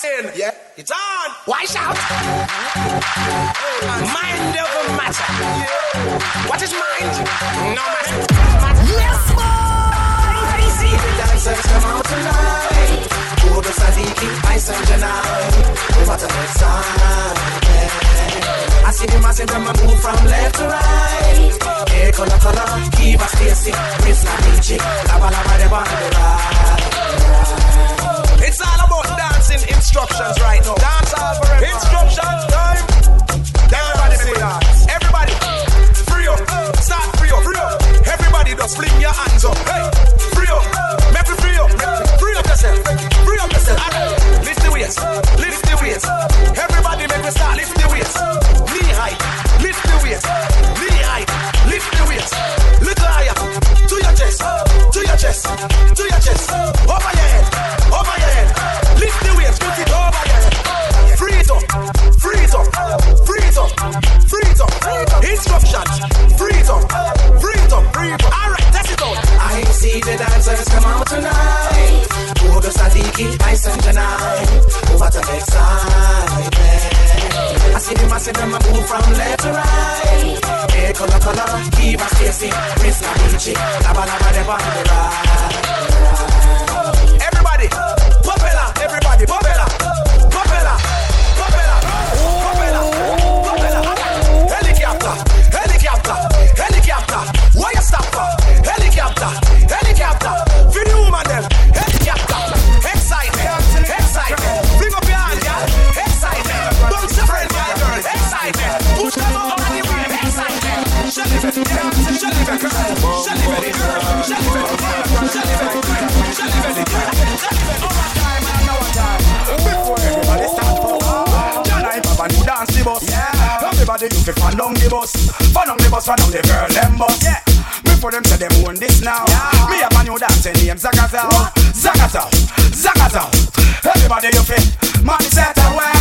dancing. Yeah, it's on. Why shout? Mind over matter. What is mind? No matter. Yes, boy. Crazy. The dancers come out tonight. Kudo Sadiki, Ice and Janai. What a good sign. I see them, I see them move from left to right. Hey, color, color, Kiva Stacy, Miss Namichi, Laba Laba, the band, It's all about dancing instructions right now. Dance all forever. Instructions time. Everybody make. Everybody, free up. Start free up. Free up. Everybody just fling your hands up. Hey, free up. Make me free up. Free up yourself. Free up yourself. Lift the weights. Lift the weights. Everybody make me start. Lift the weights. Knee high. Lift the weights. Knee high. Lift the weights. Little higher. To your chest. To your chest. To your chest. Over your head. Tonight. Ugo Sadiki, Ice and Janai. What a excitement. I see them, I them, I move from left to right. Hey, color, color, Kiva Stacy, Miss Navici, Laba Laba, the band. Everybody, Popella, everybody, Popella, Popella, Popella, Popella, Popella. Helicopter, helicopter, helicopter. Why you stop? Helicopter. Everybody do fi fan down the bus. Fan down the bus, fan down the girl them bus. Yeah. Before them say them own this now. Yeah. Me have a new dance name Zagazao. Zagazao. Zagazao. Everybody do fi. Man set away,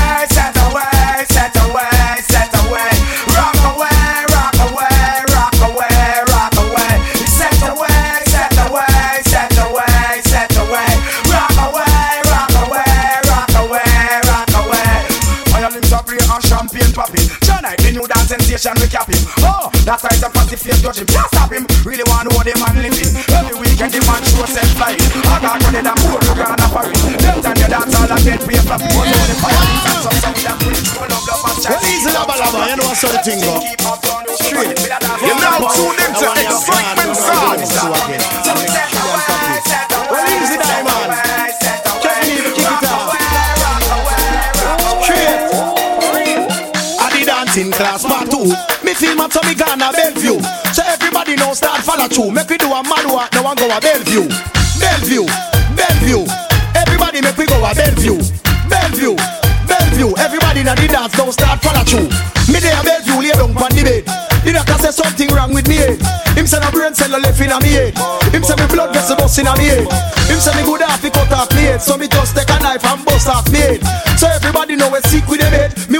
sensation we cap him. Oh, that's right, some passive face judge him. Can't stop him. Really want to know the man living. Every weekend the man show self flying. I got money that more to grand apparent. Them time you dance all again, pay for people. Know the fire, the sense of some that bring full of love and Well, easy Laba Laba, you know what sort of thing go. Straight. You now tune into Excitement Me feel my tummy Ghana Bellevue. So everybody now start follow through. Make we do a mad walk, now one go a Bellevue. Bellevue, Bellevue. Everybody make we go a Bellevue. Bellevue, Bellevue. Everybody na the dance don't start follow through. Me there a Bellevue lay down on the bed. The doctor say something wrong with me head. Him say no brain cell left in a me head. Him say me blood vessel bust in a me head. Him say me good half he cut off me head. So me just take a knife and bust off me head. So everybody know we sick with them head. Me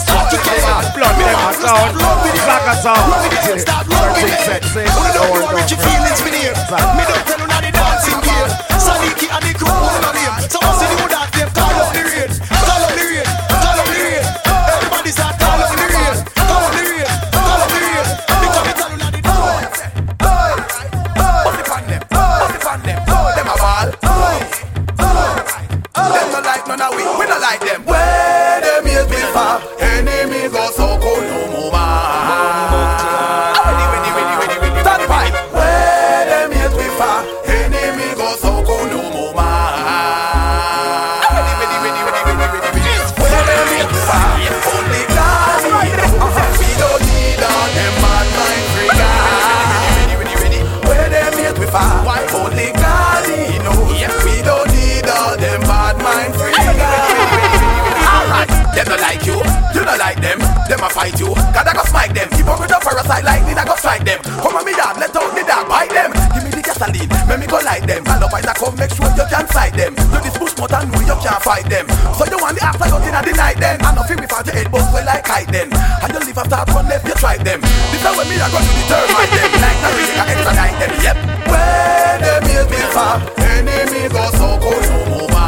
start. Blood. Run with start run with the head. Say, Wanna know. Feelings me. Me don't tell you outside lightning, I go strike them. Come on me yard, let out me dog, bite them. Give me the gasoline, make me go light them. All up I come, make sure you can fight them. You this push more than you can't fight them. So you want the after you deny deny them. I know feel without your head bones well like hide them. And you live after one left, you try them. This is when me I go to the termite them. Like the reason I extradite them. Yep. Where the meal be far, Enemies go so cold, no more.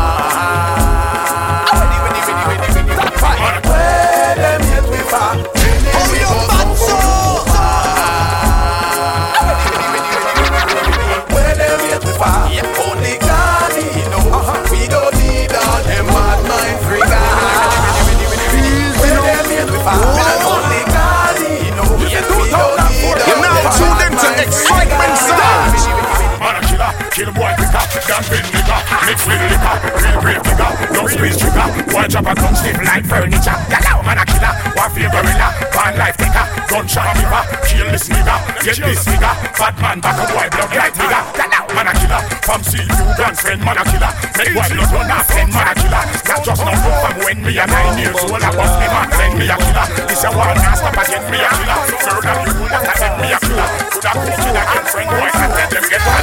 Get this nigga Bad man back a boy blood like nigga man a killer, from see you guns friend man a killer. Make boy blood run off ten man a killer. Not just no book from when me a nine years old I bust me man send me a killer. This a one now stop again me a killer. Murder you that a send me a killer. Could a coach in a girl friend boy and let them get one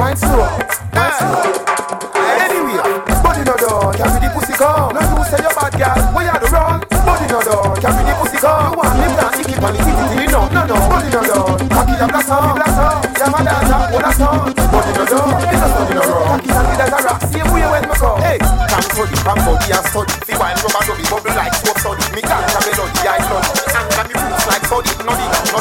Anyway, titty till it no, no no. No door, cocky a blossom, blossom. Yeah, my dance up, what a song. Body no door, it's a study no wrong. Cocky and it as a see where you when me come. Hey, come study, come body and study. See wine rubber dubby, bubble like soap study. Me dance a melody, I study. Me anger me boots like study, no need, no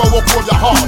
but you will let them a walk over your heart.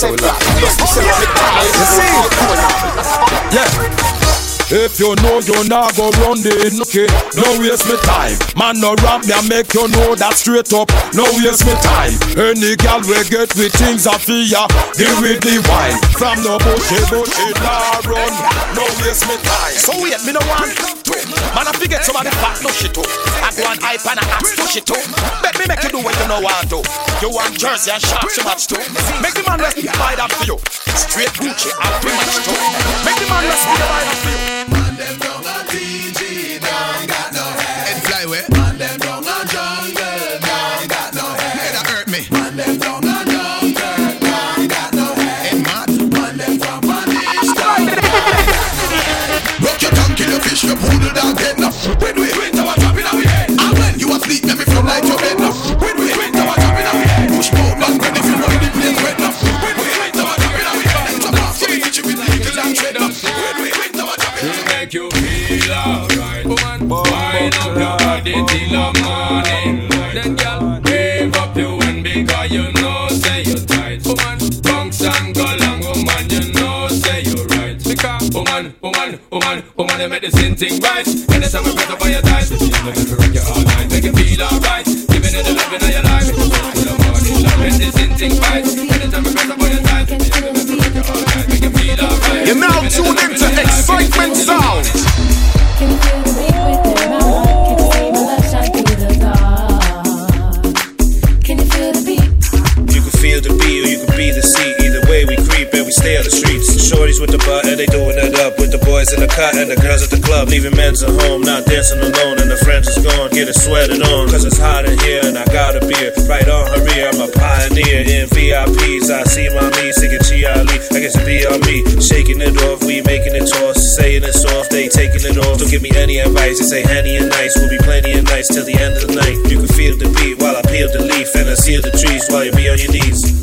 So set black. Yes, we sell on the car. You see? Yeah. If you know you not go run the okay, no waste me time. Man no rap me and make you know that straight up, no waste me time. Any gal we get with things I fear, give with the wine. From no bushy bushy nah run, no waste me time. So wait, me no want to. Man I forget somebody fat no shit too. I go and hype and I ask to shit oh. too. Bet me make you do what you know want to. You want jersey and sharp so much too. Make the man rest buy that for you. Straight Gucci and pretty much too. Make the man rest buy that for you. Wind up your body till the morning. Then girl, wave up your hand because you know say you're tight. Woman, bounce and go long, woman, you know say you're right. Because woman, woman, woman, woman, they make the same thing right. Anytime we press up on your thighs, you know you rock you all night, make you feel alright. Giving it the love in your life. Till the morning, love, make the same thing right. Anytime we press up on your thighs, you know you rock you all night, make you feel alright. You're now tuned into Excitement Sound. With the butt and they doing it up with the boys in the cut and the girls at the club. Leaving men's at home, not dancing alone. And the friends is gone, getting sweated on. Cause it's hot in here and I got a beer right on her ear. I'm a pioneer in VIPs. I see my me singing Chiali. I guess it be on me. Shaking it off, we making it toss. Saying it soft, they taking it off. Don't give me any advice. They say Henny and nice. We'll be plenty of nights till the end of the night. You can feel the beat while I peel the leaf and I seal the trees while you be on your knees.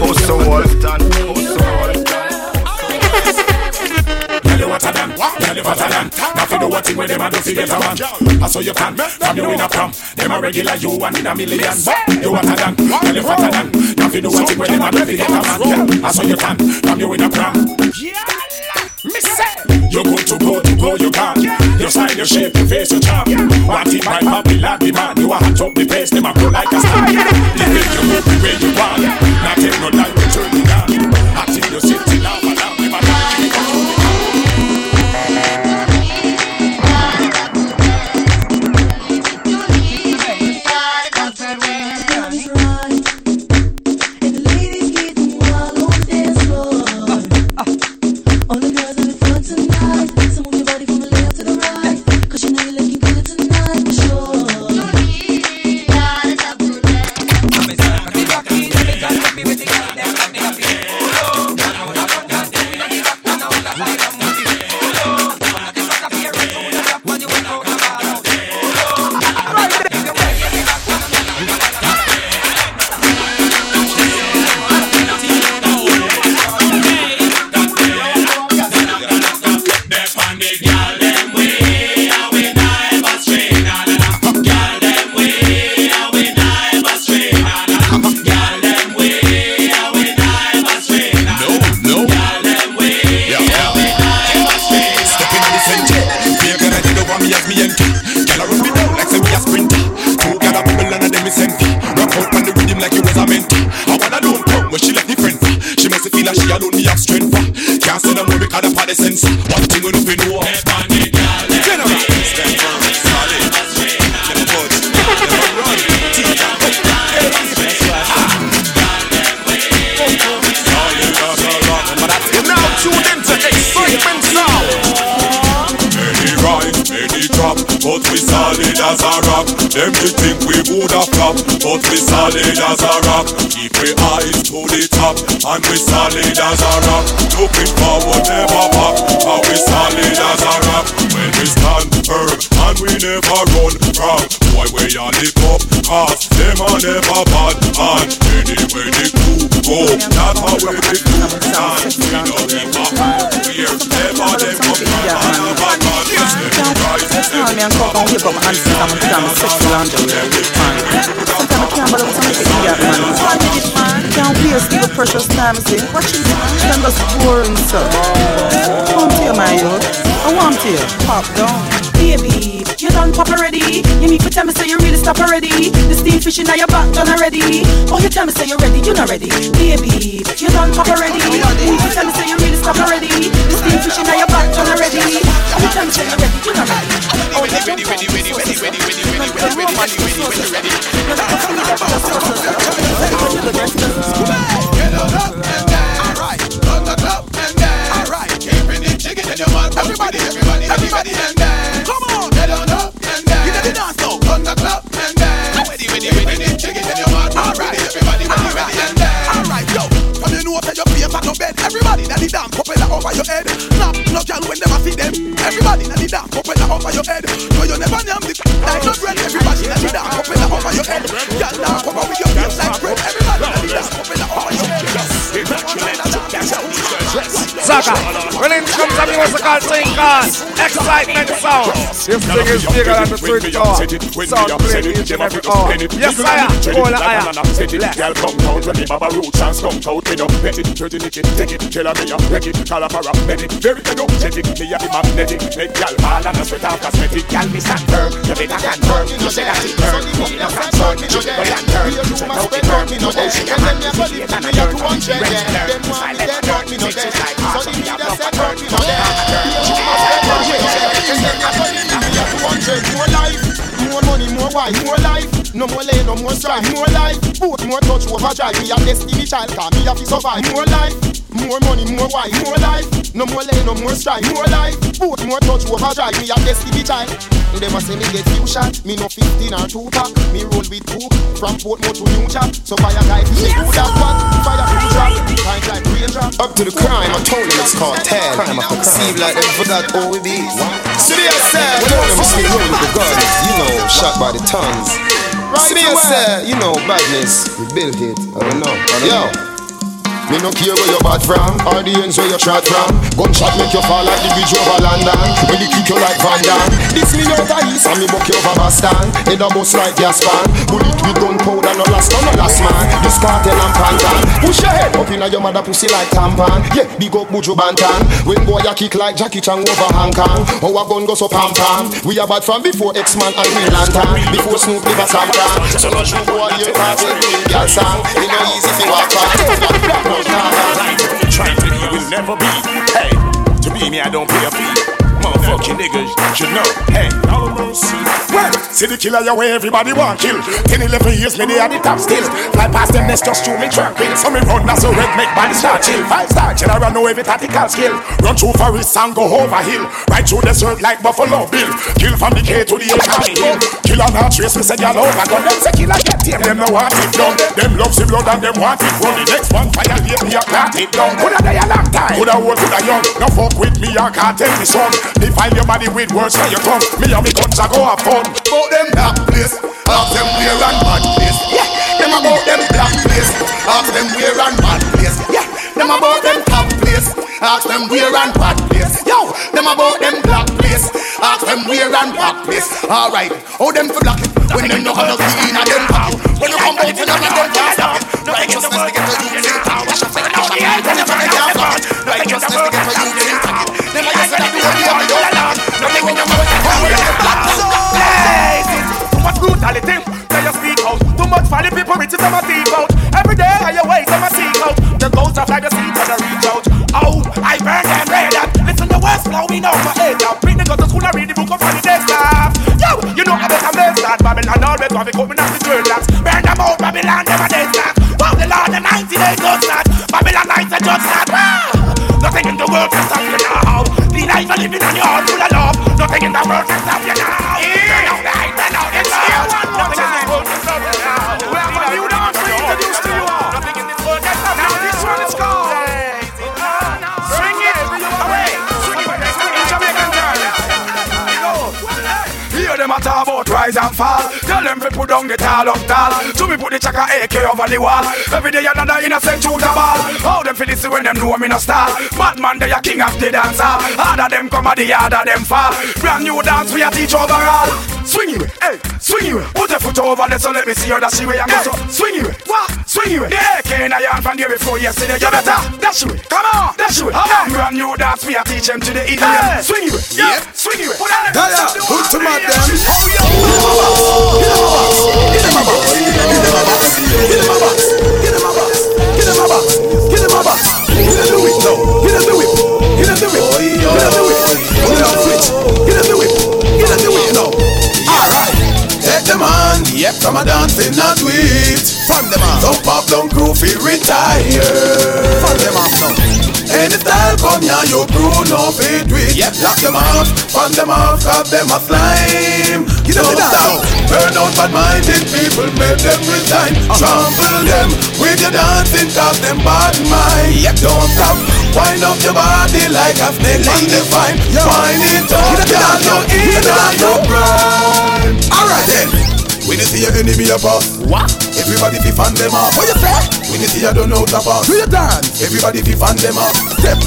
Understand? Post the. Tell you what I done, tell you what I done. Fi do what thing where them a do fi get a man. I saw you can, from you in a prom. Them a regular, you one in a million. You what I done, tell you what I done. Fi do what thing where them a do fi get a man. I saw you can, from you in a prom. Me say, you good to go, to go, you can. Your style, your shape, your face, your charm. Want it by popular demand. You a hot up the place, them a go like a star. The way you move, the way you want. Not take no time Everybody, everybody, everybody, and then come on, get on up and then you did dance now, on the club and then ready, ready, ready, check it in your mouth. Alright, everybody, ready, ready, and then alright, yo, from you know that your face at no bed. Everybody, that the dance propeller over your head. Now, no girl when them a see them. Everybody, that the dance propeller over your head. No, you never name the like no bread. Everybody, that the dance propeller over your head. Girl, now come over with your face like bread. Everybody, that the dance propeller over your head. Saka, when it comes to musical thing called excitement sound. This thing is bigger than the street door. Sound played each and every hour. Yes, sire. Call the iron. Girl, come down when the baba root come out. Me no pet it, dirty nicky, take it, tell me wreck it, calabara, bed it, very. Me a be magnetic, make girl all and a sweat out cosmetic. Girl, me stand firm, you better confirm. You say that it firm, me no stand firm. Me no there, me no there, me no there. And then me a believe me, you two unchained. Them want me, them want me, no there. The media say turn me no. More life, more money, more wife, more life. No more lay, no more strife, more life. Both more touch overdrive. Me a destiny child, cause me a fi survive. More life, more money, more wife, more life. No more lay, no more strife, more life. Both more touch overdrive. Me a destiny child. Them a say me get few shot, me no 15 or two pack. Me roll with two from Portmore to New Jack. So fire guy, me do that what? Fire who drop, kind like ranger. Up to the crime, I told them it's cartel. Seem like they forgot all we be. Serious said, when all them see roll with the guns, you know, shot by the tons. Serious said, you know, badness, we built it. I don't know. Yo. Me no care where you bad from Or the ends where you shot from. Gunshot make you fall like the bridge over London. When they kick you like Van Damme. This me of east and me buck you over Boston. Head a bust like gas pan Bullet with gunpowder no last no last man. This cartel and pantan. Push your head up inna your mother pussy like tampon Yeah, big up Buju Banton. When boy a kick like Jackie Chan over Hong Kong. A gun go so pam pam. We a bad from before X-Man and Green Lantern. Before Snoop live a Santa So no shoot boy you can't take me girl song It no easy fi walk on Trying to you will never be. Hey, to be me, I don't pay a fee. Motherfucking niggas should know. Hey, well, see the killer your way, everybody want kill. 10, 11 years, me they at the top still. Fly past them, let's just shoot me tranquil. So me run as a red, make body start chill. Five star general, know every tactical skill. Run through forest and go over hill. Right through the desert like Buffalo Bill. Kill from the K to the H hill. Kill on our trace, me say y'all over gun. Them say killer get him, them no want it done. Them love the blood and them want it run. The next one fire late me a clot it down. Coulda die a long time, coulda old, coulda young. No fuck with me, I can't tell the song. Define your body with words for your tongue. Me and me guns a go have fun. About them black place, ask them where and bad place. Yeah, them about them black place, ask them where and bad place. Yeah, them about them top place, ask them where and bad place. Yo, them about them black place, ask them where and bad place. Alright, how them for black when them no no key in a them pocket. When you come out, you know them it. Righteousness to get to you Babylon always want to coming in the world that Burn them out, Babylon, them a dead stack Wow, the Lord, the 90 days just that Babylon lights are just that ah! Nothing in the world can stop you now. The life you're living on your heart full of love. Nothing in the world can stop you now. Put down the tall up tall. To me put the chaka AK over the wall. Every day another innocent shoot a ball. How them feel when them know me no star. Madman they a king of the dancer. Harder them come a the harder them fall. Brand new dance we a teach overall. Swing you, hey, swing you. Put your foot over there so let me see how that she way and go so. Swing you, what? swing you. Yeah, can I on from there before yesterday? You better dash you. Come on, dash you. Come on, brand new dance me. I teach them to the idiom. Hey. Swing it, Yeah, yep. swing it. Put on the Put to my damn. Oh yeah. Get in my box. Get in my box. Get in my box. Get in my box. Get in my box. Get in the whip now. Get in the whip. Get in the whip. Get a the whip. Pull out switch. Get in the whip. Get in the whip now. All right. get them on. Yep, from a dancing, not with. From them on, some pop down crew feel retire. From them off now. Any style come here, your crew no fit with. Yep, lock them off, fan them off, have them a slime. Don't stop, burn out bad minded people, make them resign. Trample them with your dancing, cause them bad mind. Yep, don't stop, wind up your body like a snake on the vine. Wind it up, you in on your prime. Alright then. When you see your enemy up off What? Everybody fi fan them up What you say? When you see you don't know the pass Do you dance? Everybody fi fan them up Step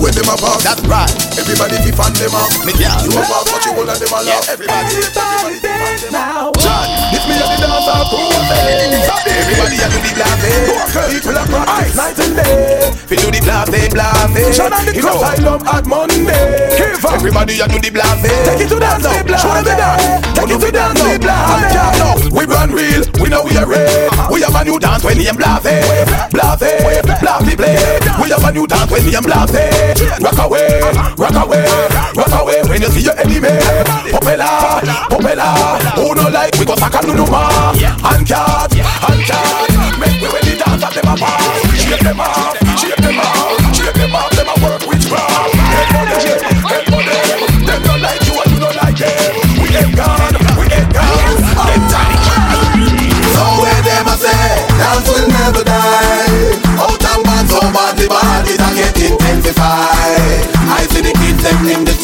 When them up off That's right Everybody fi fan them up Me yeah You up off but you all of them all up Everybody Everybody fi fan them up John If me a the dancer crew Everybody a do the blase People a practice night and day Fi do the blase blase John and the crew Asylum at Monday Everybody you do the blase Take it to dance now Show them the dance Take it to dance now Blase we run real, we know we are real. We have a new dance when the am blase, blase, blase play. We have a new dance when the am blase. Rock away, rock away, rock away when you see your enemy. Popela, popela. Who no like we go sack and do no more. Hand card, hand card. Make we when the dance at them apart. Shake them off,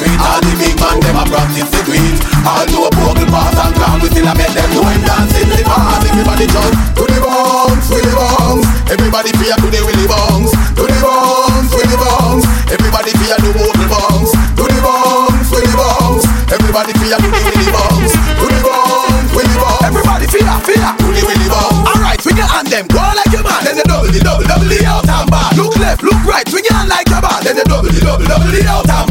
them in the street, all the big man them a practice the tweet. All do a bogle pass and clown, we still a make them know him dancing the pass. Everybody jump to the bounce, to the bounce. Everybody fear to the willy bounce, to the bounce, to the bounce. Everybody fear to bogle bounce, to the bounce, to the bounce. Everybody fear to the willy bounce, to the bounce, willy bounce. Everybody fear, fear to the willy bounce. Alright, swing your hand them, go like your man. Then the double, the double, double the out and back. Look left, look right, swing your hand like your man. Then the double, the double, double the out and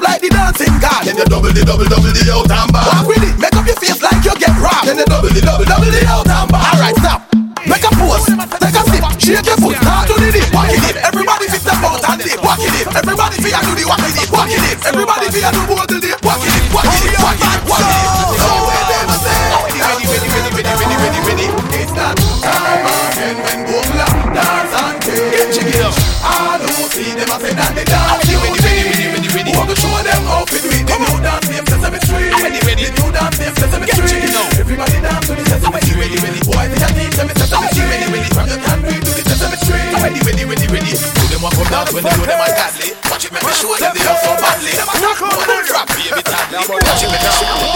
back. Do the dip, do the dip like the dancing god. Then the double, the double, double the out and back. Walk with it, make up your face like you get robbed. Then the double, the double, double the out and back. Alright, stop. Make a pose, take a step, shake your foot, start to the dip, walk it in. Everybody fit step out and dip, walk it. Everybody fit do the walk it in, walk it. Everybody fit do both the dip, walk it in, walk it in, walk it in, walk it Ready, ready, ready, ready. Do them walk up dance when they do them ungodly. Watch it, make me show them they are so badly. Knock on the drop, baby, tadly. Watch it, make me show them.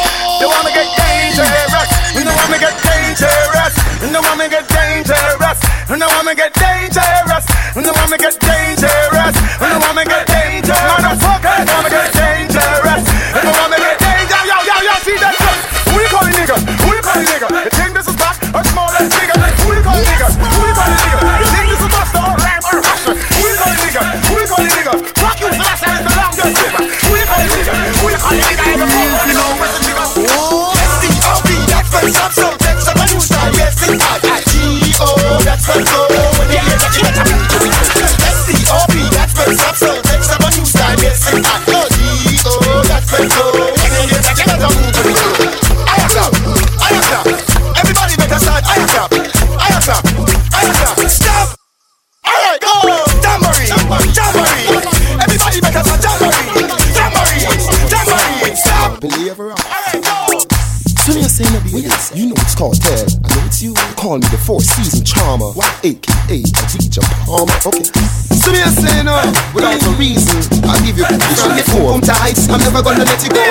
Okay. So me a say no, without a reason, I'll give you from your boom tight. I'm never gonna let you go.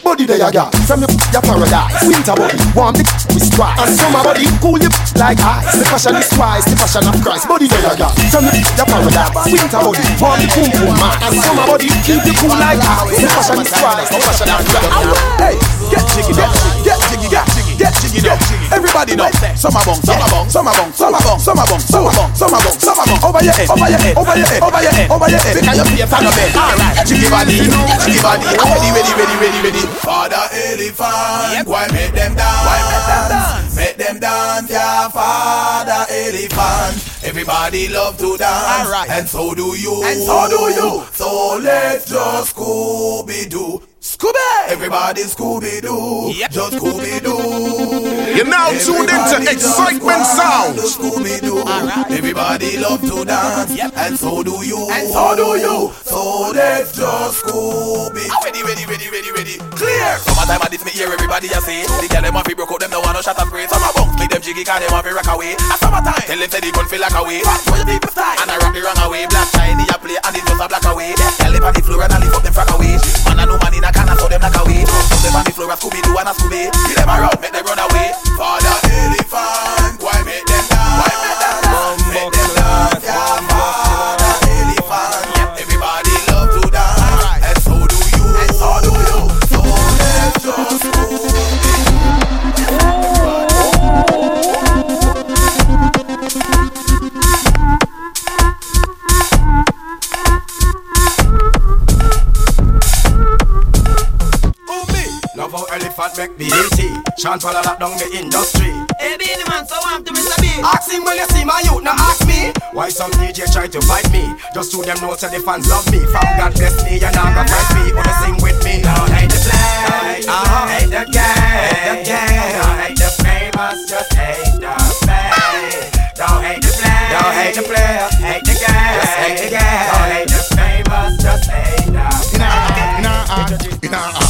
Body there you got from your, your paradise. Winter body, warm the with stripe. And summer body, cool you like ice. The passion is twice, the passion of Christ. Body there you got from your, your paradise. Winter body, warm the boom boom man. And summer body, keep you cool like ice. The passion is twice, the passion of Christ. Hey, get jiggy, get jiggy, get jiggy, get jiggy, get jiggy. Everybody know. Summer bong, summer bong, summer bong, summer bong, summer bong, summer bong, summer bong, summer bong. Over your head, over your head, over your head, over your head, over your head. Because your face on the bed. Alright, jiggy body, jiggy body. Ready, ready, ready, ready, ready. Father elephant, why make them dance? Why make them dance? Make them dance, yeah, Father elephant. Everybody love to dance, Alright. and so do you, And so do you. So let's just Scooby Doo. Scooby! Everybody Scooby Doo, Yep. just Scooby Doo. You're now tuned into Excitement Sound. Scooby Doo. Everybody love to dance, and so do you. And so do you. So let's just Scooby. Ready, ready, ready, ready, ready. Clear. Summertime and this me hear everybody a say The girl them want fi broke out them no want no shot and spray Summer bounce make them jiggy cause them want fi rock away A summertime Tell them say the gun feel like away Where the people style And I rock the wrong away Black shiny a play and it just a black away Girl them on the floor and I lift up them frack away Man a no man in a can so them knock away Some them on the floor a Scooby Doo and a Scooby. Give them a run make them run away. Father elephant Why make them dance elephant make AT. Chant while I lock down the industry. Hey, be the man, so I'm to Mr. B. Ask him when you see my youth, now ask me. Why some DJ try to fight me? Just to them know so the fans love me. From God bless me, you're not gonna fight me. Wanna sing with me? Don't hate the play, uh-huh. hate the game Hate the game, don't hate the famous Just hate the fame. Don't hate the play, don't hate the player. Hate the game, just hate the game Don't hate the famous, just hate the in her heart, in her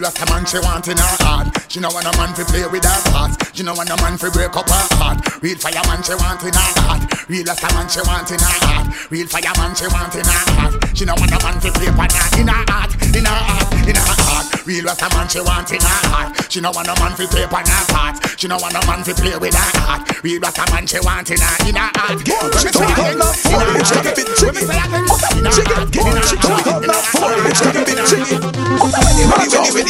heart, her heart. Real Rasta man she want in her heart. She know want a man fi play with her heart. She know want a man fi break up her heart. Real fireman she want in her heart. Real Rasta man she want in her heart. Real fireman she want in her heart. She know want a man fi play pan her in her heart, in her heart, in her heart. Real Rasta man she want in her heart. She know want a man fi play pan her heart. She know want a man fi play with her heart. Real Rasta man she want in her in her heart. Let me say again, in her heart. Let me say again, in her heart, in her heart,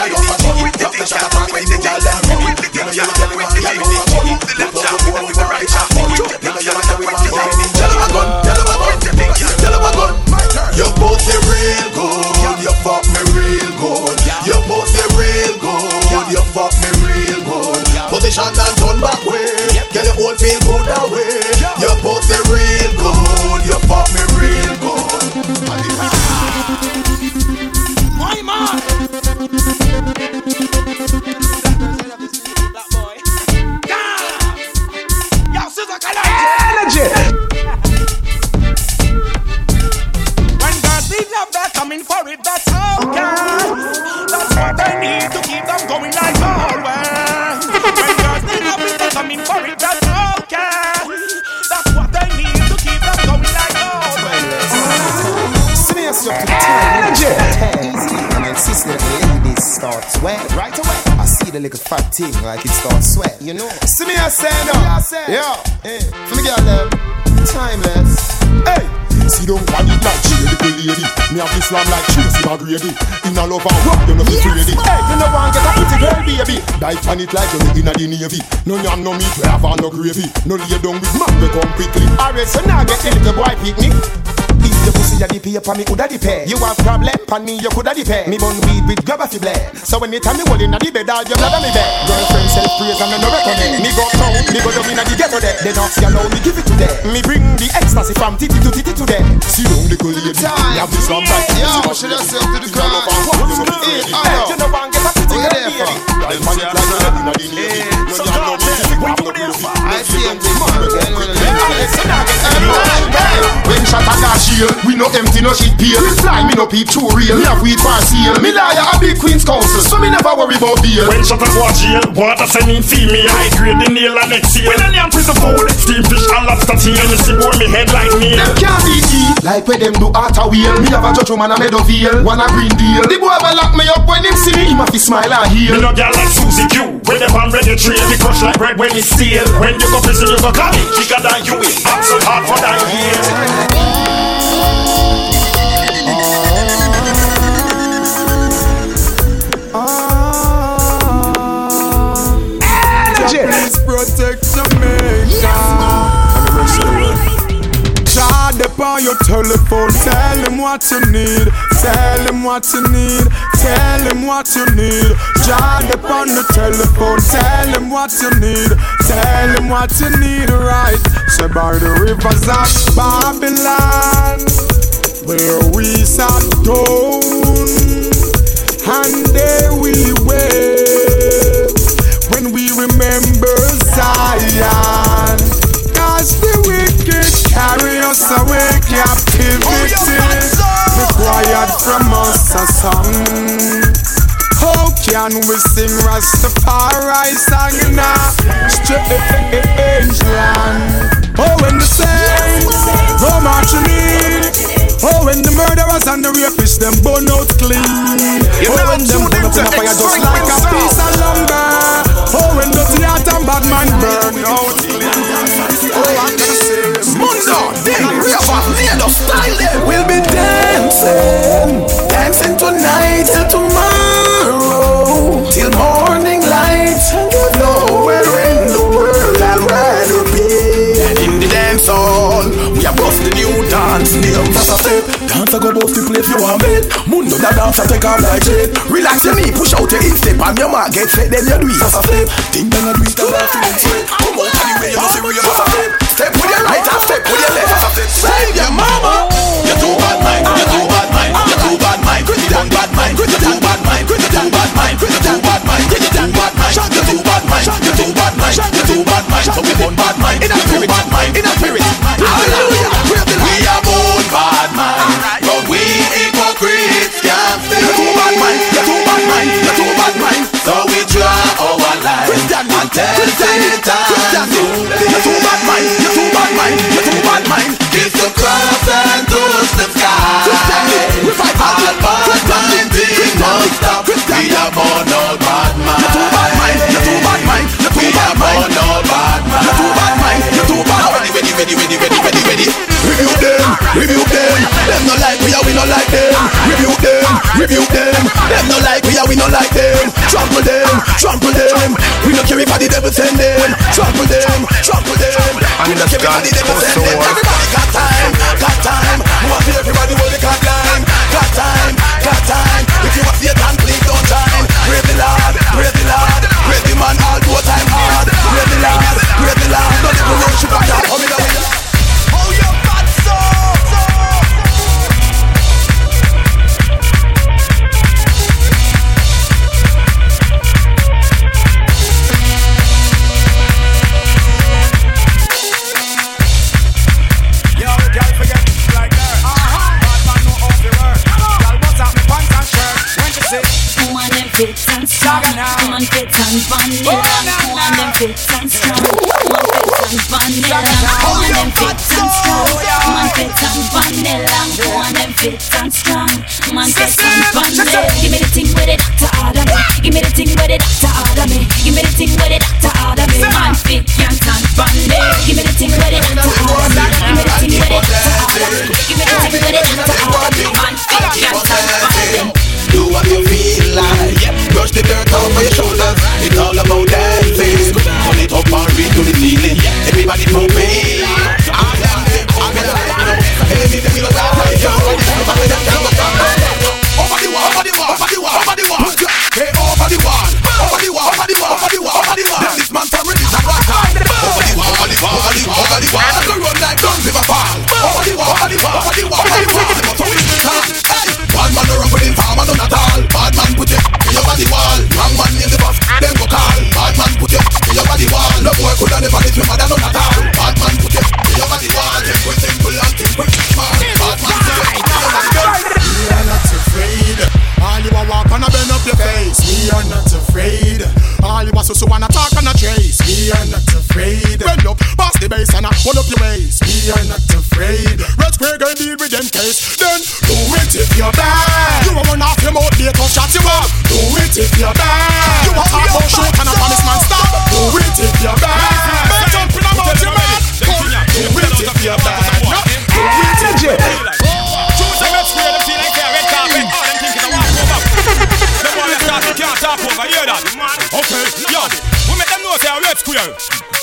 jiggy. You see the little fat thing like it starts sweat. You know. See me, I say no. Uh, uh. Yeah. Hey. For me, girl, them. Timeless. Hey. See don't want it like she little lady. Me have this slam like Tracy McGrady. In a love and rock, you know fi ready. Hey, you know want get a pretty girl, baby. Dive on it like you're inna the navy. No yam, no meat, we have no gravy. No lay down with man, we come quickly. Alright, so now get the boy picnic. If the pussy a the paper, me coulda the pay. You have problem, pan me, you coulda the pay. Me bun weed with grab a fi. So anytime me hold inna the bed, all your on me bed. Girlfriend self praise and me no recommend. Me go down, me go down inna the ghetto there. Then ask you now, me give it to them. Me bring the ecstasy from titty to titty to them. See down the girl lady, me have this one right. Yo, should I say up to the? Hey, I Hey, you know one get a pretty What girl you there baby. for? Right man, it like a inna the you see what you. I see him man. No empty no shit peel. We fly, me no peep too real. Me have weed for seal. Me liar a big queen's council, so me never worry about bail. When shut up watch jail, water sending female High grade the nail and exhale When I name prison food, steam fish and lobster tail You see boy me head like nail Them can't beat me Like where them do art a wheel. Me have a judge woman a Meadowvale One a green deal. The boy ever lock me up when him see me Him a fi smile and heal. Me no girl like Susie Q. When them on ready trail Me crush like bread when it's stale When you go prison you go call me Bigger than you is I'm so hard for that heel your telephone, tell him what you need, tell him what you need, tell him what you need. Charge upon the telephone, tell him what you need, tell him what you need, right? Say by the rivers of Babylon, where we sat down, and there we wait when we remember Zion. Cause the wicked carry us away captivity. Required from us a song. How can we sing Rastafari song in a strange land? Oh, when the saints go marching in. Oh, when the murderers and the rapists them burn out clean. You oh, when them burn up in a fire just like a piece of lumber. Oh, when heart and bad man burn out River, style. We'll be dancing, dancing tonight till tomorrow, till morning dance, name fast a step Dance a go both the place you want it Mundo da dance a take off my jet Relax your knee, push out your instep And your mark get set, then you do it fast a step Think then I do it, I'm not feeling Come out of the way, you know see where you fast a step Step with your right and step with your left fast a step Save your mama you're too bad mind, you're too bad mind you're too bad mind, you too bad mind You too bad mind, you too bad mind You too bad mind, you too bad mind you're too bad mind, you're too bad mind you're too bad mind, you're too bad mind So we one bad mind, in a spirit, in a spirit Hallelujah You're too bad mind. You're too bad mind. Too bad mind. Cross. All bad stop. We are born all bad too bad mind. Too bad mind. Too bad mind. We are born all bad too bad mind. Too bad. Ready, ready, ready, ready, ready, ready. Review them, review them. Them like we, we like them. Review them, review them. Them no like we, are we no like them. Trample them, trample them if I devil send them, trample them, trample them. And that's gone. Everybody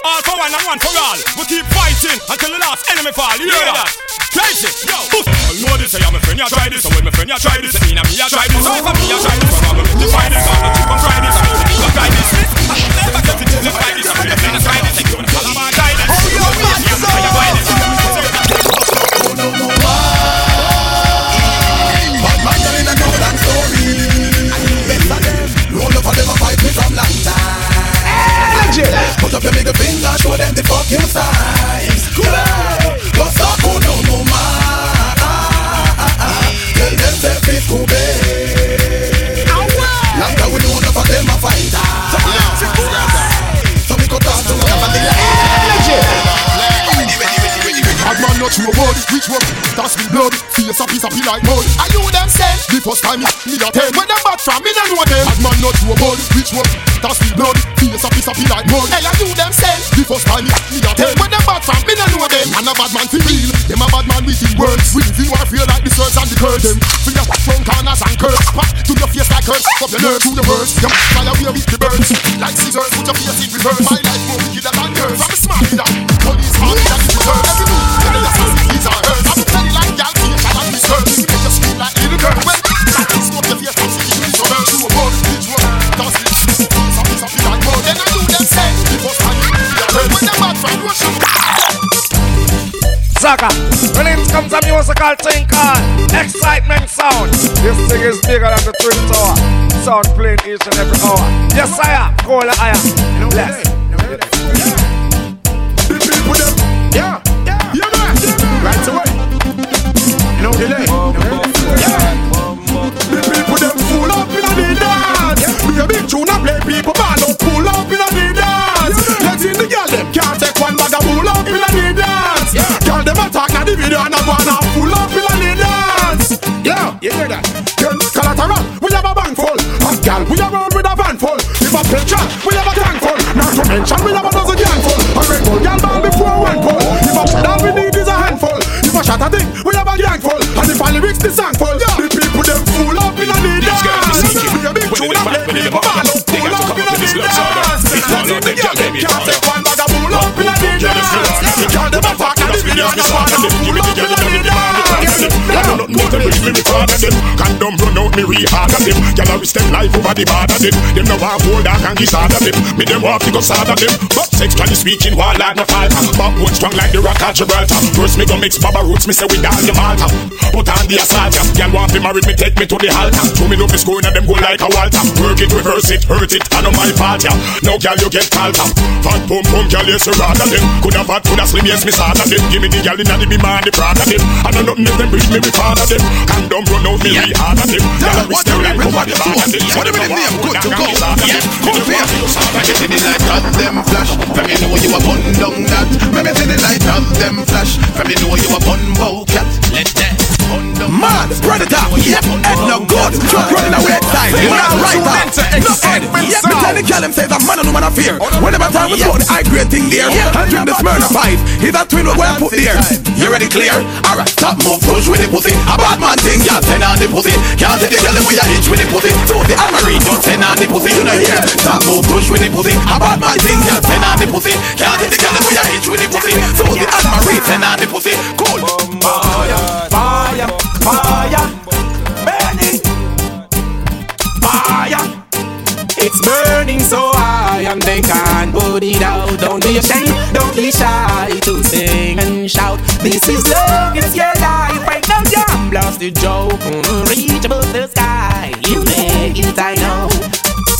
All for one and one for all. We keep fighting until the last enemy fall. You hear that? Crazy, yo. I know this, I am a friend, you try this. So when my friend, you try this. I mean, I me, I try this. So if I me, I try this. I'm gonna define this. I'm gonna keep on trying this. I'm gonna keep on trying this. Never get it, just try this. I'm gonna Your middle finger, show them the fucking signs. Not true word, which one? That's me blood, face a piece of like mud. Are you them say? The first time me, me a tell. When them bad from me, no know them. Bad man not true word, which one? That's me blood, face a piece of like mud. Hey, are you them say? The first time me, me a tell. When them bad from me, no know them. Man a bad man for real, them a bad man with his words. We feel war feel like the sirs and the curd them. For your front corners and curves, pop to your face like curves. Up your nerves to the words. Your fly away with the birds. Like scissors, put your face in reverse. My life more wicked than yours. I'm a smart leader. Police hard than it deserves. Every move, face, it. Them the you hear when them release comes musical thing called Xsytment Sound. This thing is bigger than the Twin Tower. Sound playing each and every hour. Yes, I am. Call it I am. Bless. Yeah, yeah, yeah man. Right away. No delay. Yeah. People ball up, pull up in a the dance. Let's in the girl them can't take one bag of pull up in a the dance. Girl them attack na the video and a wanna pull up in a the dance. Yeah, you hear that? Then collateral, we have a bang full. And girl, we have roll with a van full. If a petrol, we have a tank full. Not to mention we have a dozen gang full. A red bull, girl ball before one pull. If a all we need is a handful. If a shot a thing, we have a gang full. And if a lyrics the song full, the people them full up in a the dance. We a big tune and play people ball up, pull See the girl them can't take one bag of pull up in a the dance. Girl them attack and the video and a wanna pull up in a the dance. Nothing bring me retard of them Condom run out me rehard of them Gyal a risk them life over the bar of them Them no want hold dark and kiss hard of them Me them want to go sad of them But sexually speaking wall like no falter Backbone strong like the rock of Gibraltar First me go mix Baba Roots me say we down the Malta the assault ya Gyal want to marry me take me to the altar. Show me love me scoring and them go like a Walter. Work it reverse it hurt it I know my fault ya Now gyal you get called up. Fat pum pum gyal yes you rather them Coulda fat coulda slim yes me sad of them Give me the gyal inna the beam and the proud of them I know nothing if them bring me me father. Them Condom run out me we hard of them Gyal a risk them life over the bar What do you mean good to go? Yeah, come here. Let me see the light of them flash. Let me know you a bun down that. Let me see the light of them flash. Let me know you a bun bow cat. Let that. Man, predator, yep, head no good. Truck running away time. We are right out. No head. Yep, me tell the girl them say that man and woman are fear. Whenever time we put the high grade thing there, and drink the Smyrna five. He's a twin we go and put there. You ready clear? Alright, stop move push with the pussy. A bad man thing, can't send on the pussy. Can't take the girl them with a hitch with the pussy. So the Almarie don't send on the pussy. You know here. Stop move push with the pussy. A bad man thing, can't send on the pussy. Can't take the girl them with a hitch with the pussy. So the Almarie send on the pussy. Cool. Fire, fire, fire, burning, fire. It's burning so high and they can't put it out. Don't be ashamed, don't be shy to sing and shout. This is love, it's your life. Ain't no jam, blast the joke. Reach above the sky, you make it, I know.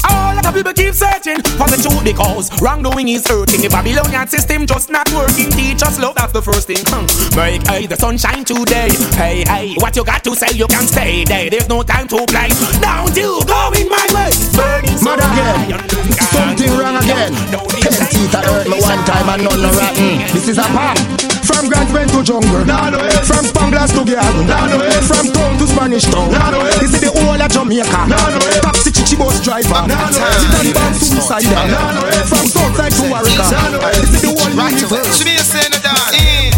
All of the people keep searching for the truth because wrongdoing is hurting. The Babylonian system just not working. Teach us love, that's the first thing. Hmm. Make hey, the sunshine today. Hey, hey, what you got to say, you can stay there. There's no time to play. Don't you go in my way. Burning so Mad again. Something wrong again. Ten teeth I hurt me one time and none no rotten. This is a palm. From Grand went to jungle. From Spangler dance together. From town to Spanish town. This is the whole of Jamaica. Taxi chichi bus driver. From Southside to Warwick. This is the whole universe. Should be a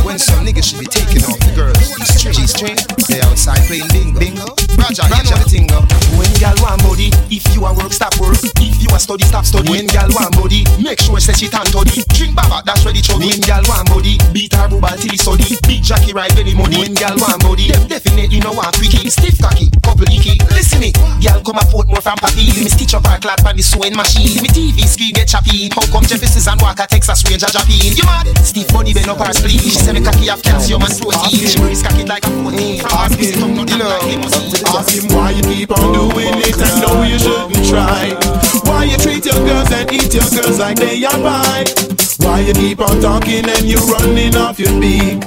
when some niggas should be taking off the girls. G-string, eh? they outside playing bingo. Bingo. Roger, you know the thing. When y'all want body, if you a work, stop work. If you a study, stop study. When y'all want body, make sure say she tan toddy. Drink baba, that's ready chubby. When y'all want body, beat her booba till he study. Big Jackie ride very money. When y'all want body, them definitely no want quickie. Stiff cocky, couple icky. Listen me, y'all come afford more from papi. Me stitch up her clap on the sewing machine. Me TV screen get choppy. How come Jefferson and Walker Texas range a Japan? You mad? Stiff body bend up her spleen. She say me cocky have calcium and protein. She raise cocky like a protein. Ask him, you know, ask him why you keep on doing it I know you shouldn't try. Why you treat your girls and eat your girls like they are pie? Why you keep on talking and you running off your beat?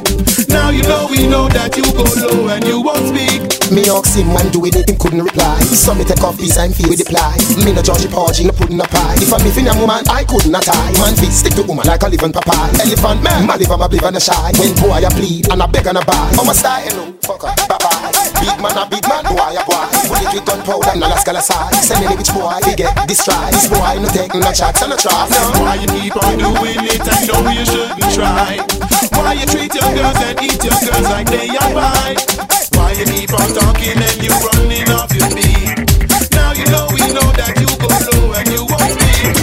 Now you know we know that you go low and you won't speak. Me ask him when doing it, him couldn't reply. So me take off his and feel with the ply. Me no judge porgy, no pudding a pie. If I'm in a woman, I couldn't tie. Man be stick to woman like a living papaya. Elephant man, my live, I'm a bliv and a shy. When boy I plead and I beg and I buy. I'm a style, fuck up, bye bye. Big man a big man, boy a boy. Bullet with gunpowder and a Alaska side. Send any which boy, they get destroyed. This boy no take no shots and no try. Why you keep on doing it? I know you shouldn't try. Why you treat your girls and eat your girls like they are pie? Why you keep on talking and you running off your beat? Now you know we know that you go low and you won't speak.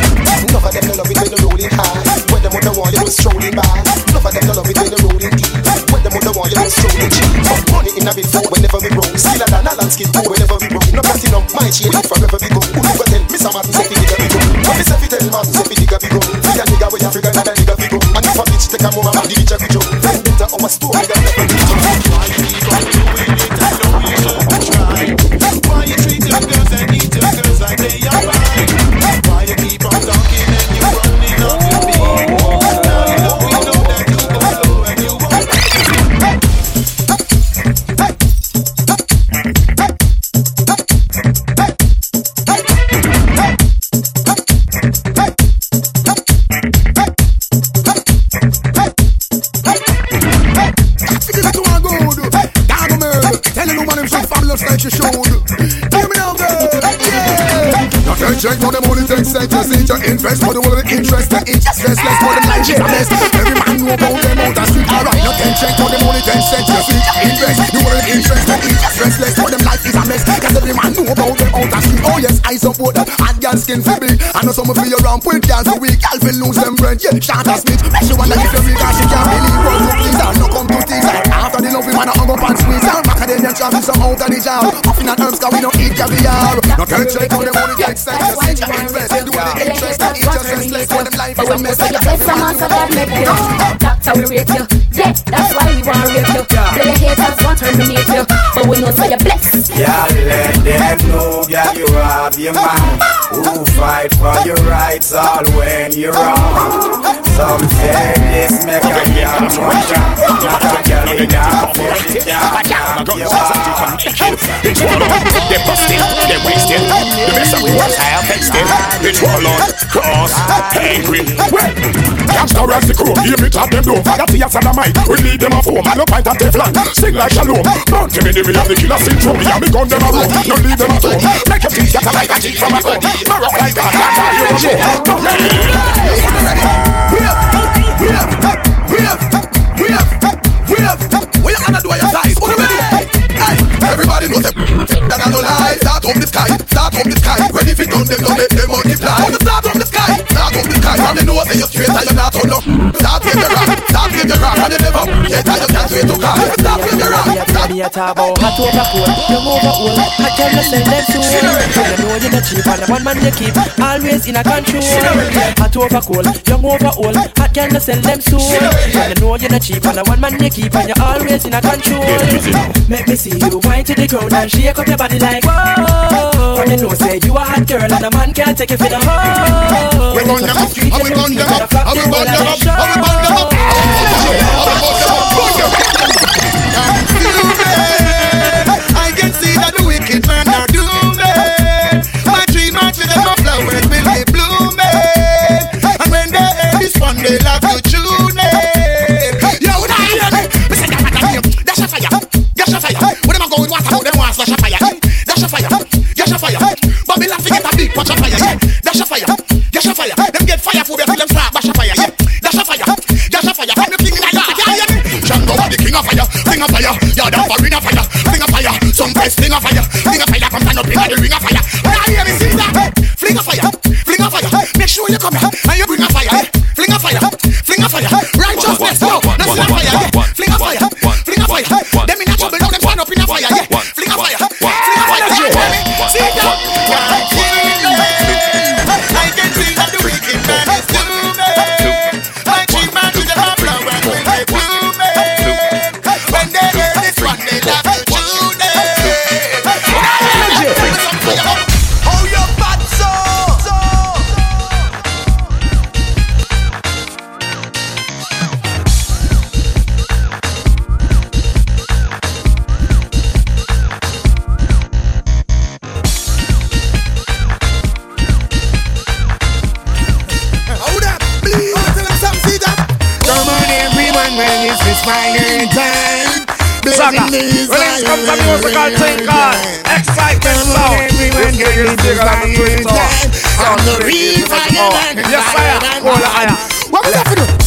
Enough of them no love it when you're rolling high. When them on the wall, you was strolling by. Enough of them no love it when you're rolling deep. When them on the wall, you was strolling cheap. But money in a bit for whenever we roll. Still a than a landscape go whenever we roll. No platinum, my chain forever we go. Who never tell Mr. Martin say fi digga we go. When me say fi tell Martin say fi digga we go. Take a move, I'm the bitch invest for the world interest. The interest less less for the life is a mess. Every man know about them out the street. Alright, now can check for the money take sense. You see invest the world interest. The interest less less for them life is a mess. Cause every man know about them out the street. Oh yes, I support that. And girl skin for me. I know some of you around with girls for week. Girl will lose them friend. Yeah, shout at Smith. Make sure one that if you read that she can't believe what you please. And back of them and traffic some out of the jar. Puffing and herbs cause we don't eat caviar. Now can check for the money take sense. You see your invest. They do the interest. The interest less less for them life is a mess. If some answer God make you Doctor we rate you Yeah, that's why we want rape you Play your haters want to terminate you But we know so you're blessed Yeah, let them know, girl, you have your man Who fight for your rights all when you're wrong Some say this make a girl more jump Not a girl in a push it down You are It's one on, they busted, they wasted. The best of was higher texted. It's one on, cross, angry. Well, gangsta rats the crew, hear me top them down. Fire to your son of we leave them a foam. I no pint of Teflon, sing like shalom. Don't give me the middle of the killer syndrome. Me and me gun them a room, no leave them at home. Make your teeth get a like a cheek from a home. No rock like that, that's how you show. Don't let me. Wave, wave, from the sky, start from the sky. When if it done, don't let them multiply. But start from the sky, start from the sky. From the north, you straight and you're not on no. Start with your rock, start with your rock, and you never get tired. You can't wait to call. A talk about hot over cold, young over old. Hot girl no sell them soon. You know you're not cheap and the one man you keep always in a control. Hot over cold, young over old. Hot girl no sell them soon. You know you're not cheap and the one man you keep and you're always in a control. Make me see you wind to the ground and shake up your body like whoa. From you know say you a hot girl and a man can't take you for the hoe. We gun them up, we gun them up, we gun them up, and we gun them up. I'm. I can see that the wicked man are. My tree them flowers will be. And when they this one, they'll. Yo, dash a fire, a fire. A go water, a fire? Dash a fire, a fire. Babylon forget big fire, yeah. Dash a fire, a fire. Them get fire for them. Dash a fire, dash a fire. In the yard, the king of fire. Ring a fire. You're the ring a fire, sing a fire. Some press sing a fire, sing a fire. Come stand up in the ring a fire. When I hear me sing that, fling a fire, fling a fire. Make sure you come here and you bring a fire, fling a fire. That's a musical thing Sound. This is bigger than the I'm the real fire. Yes, I am. Hold on, What we do?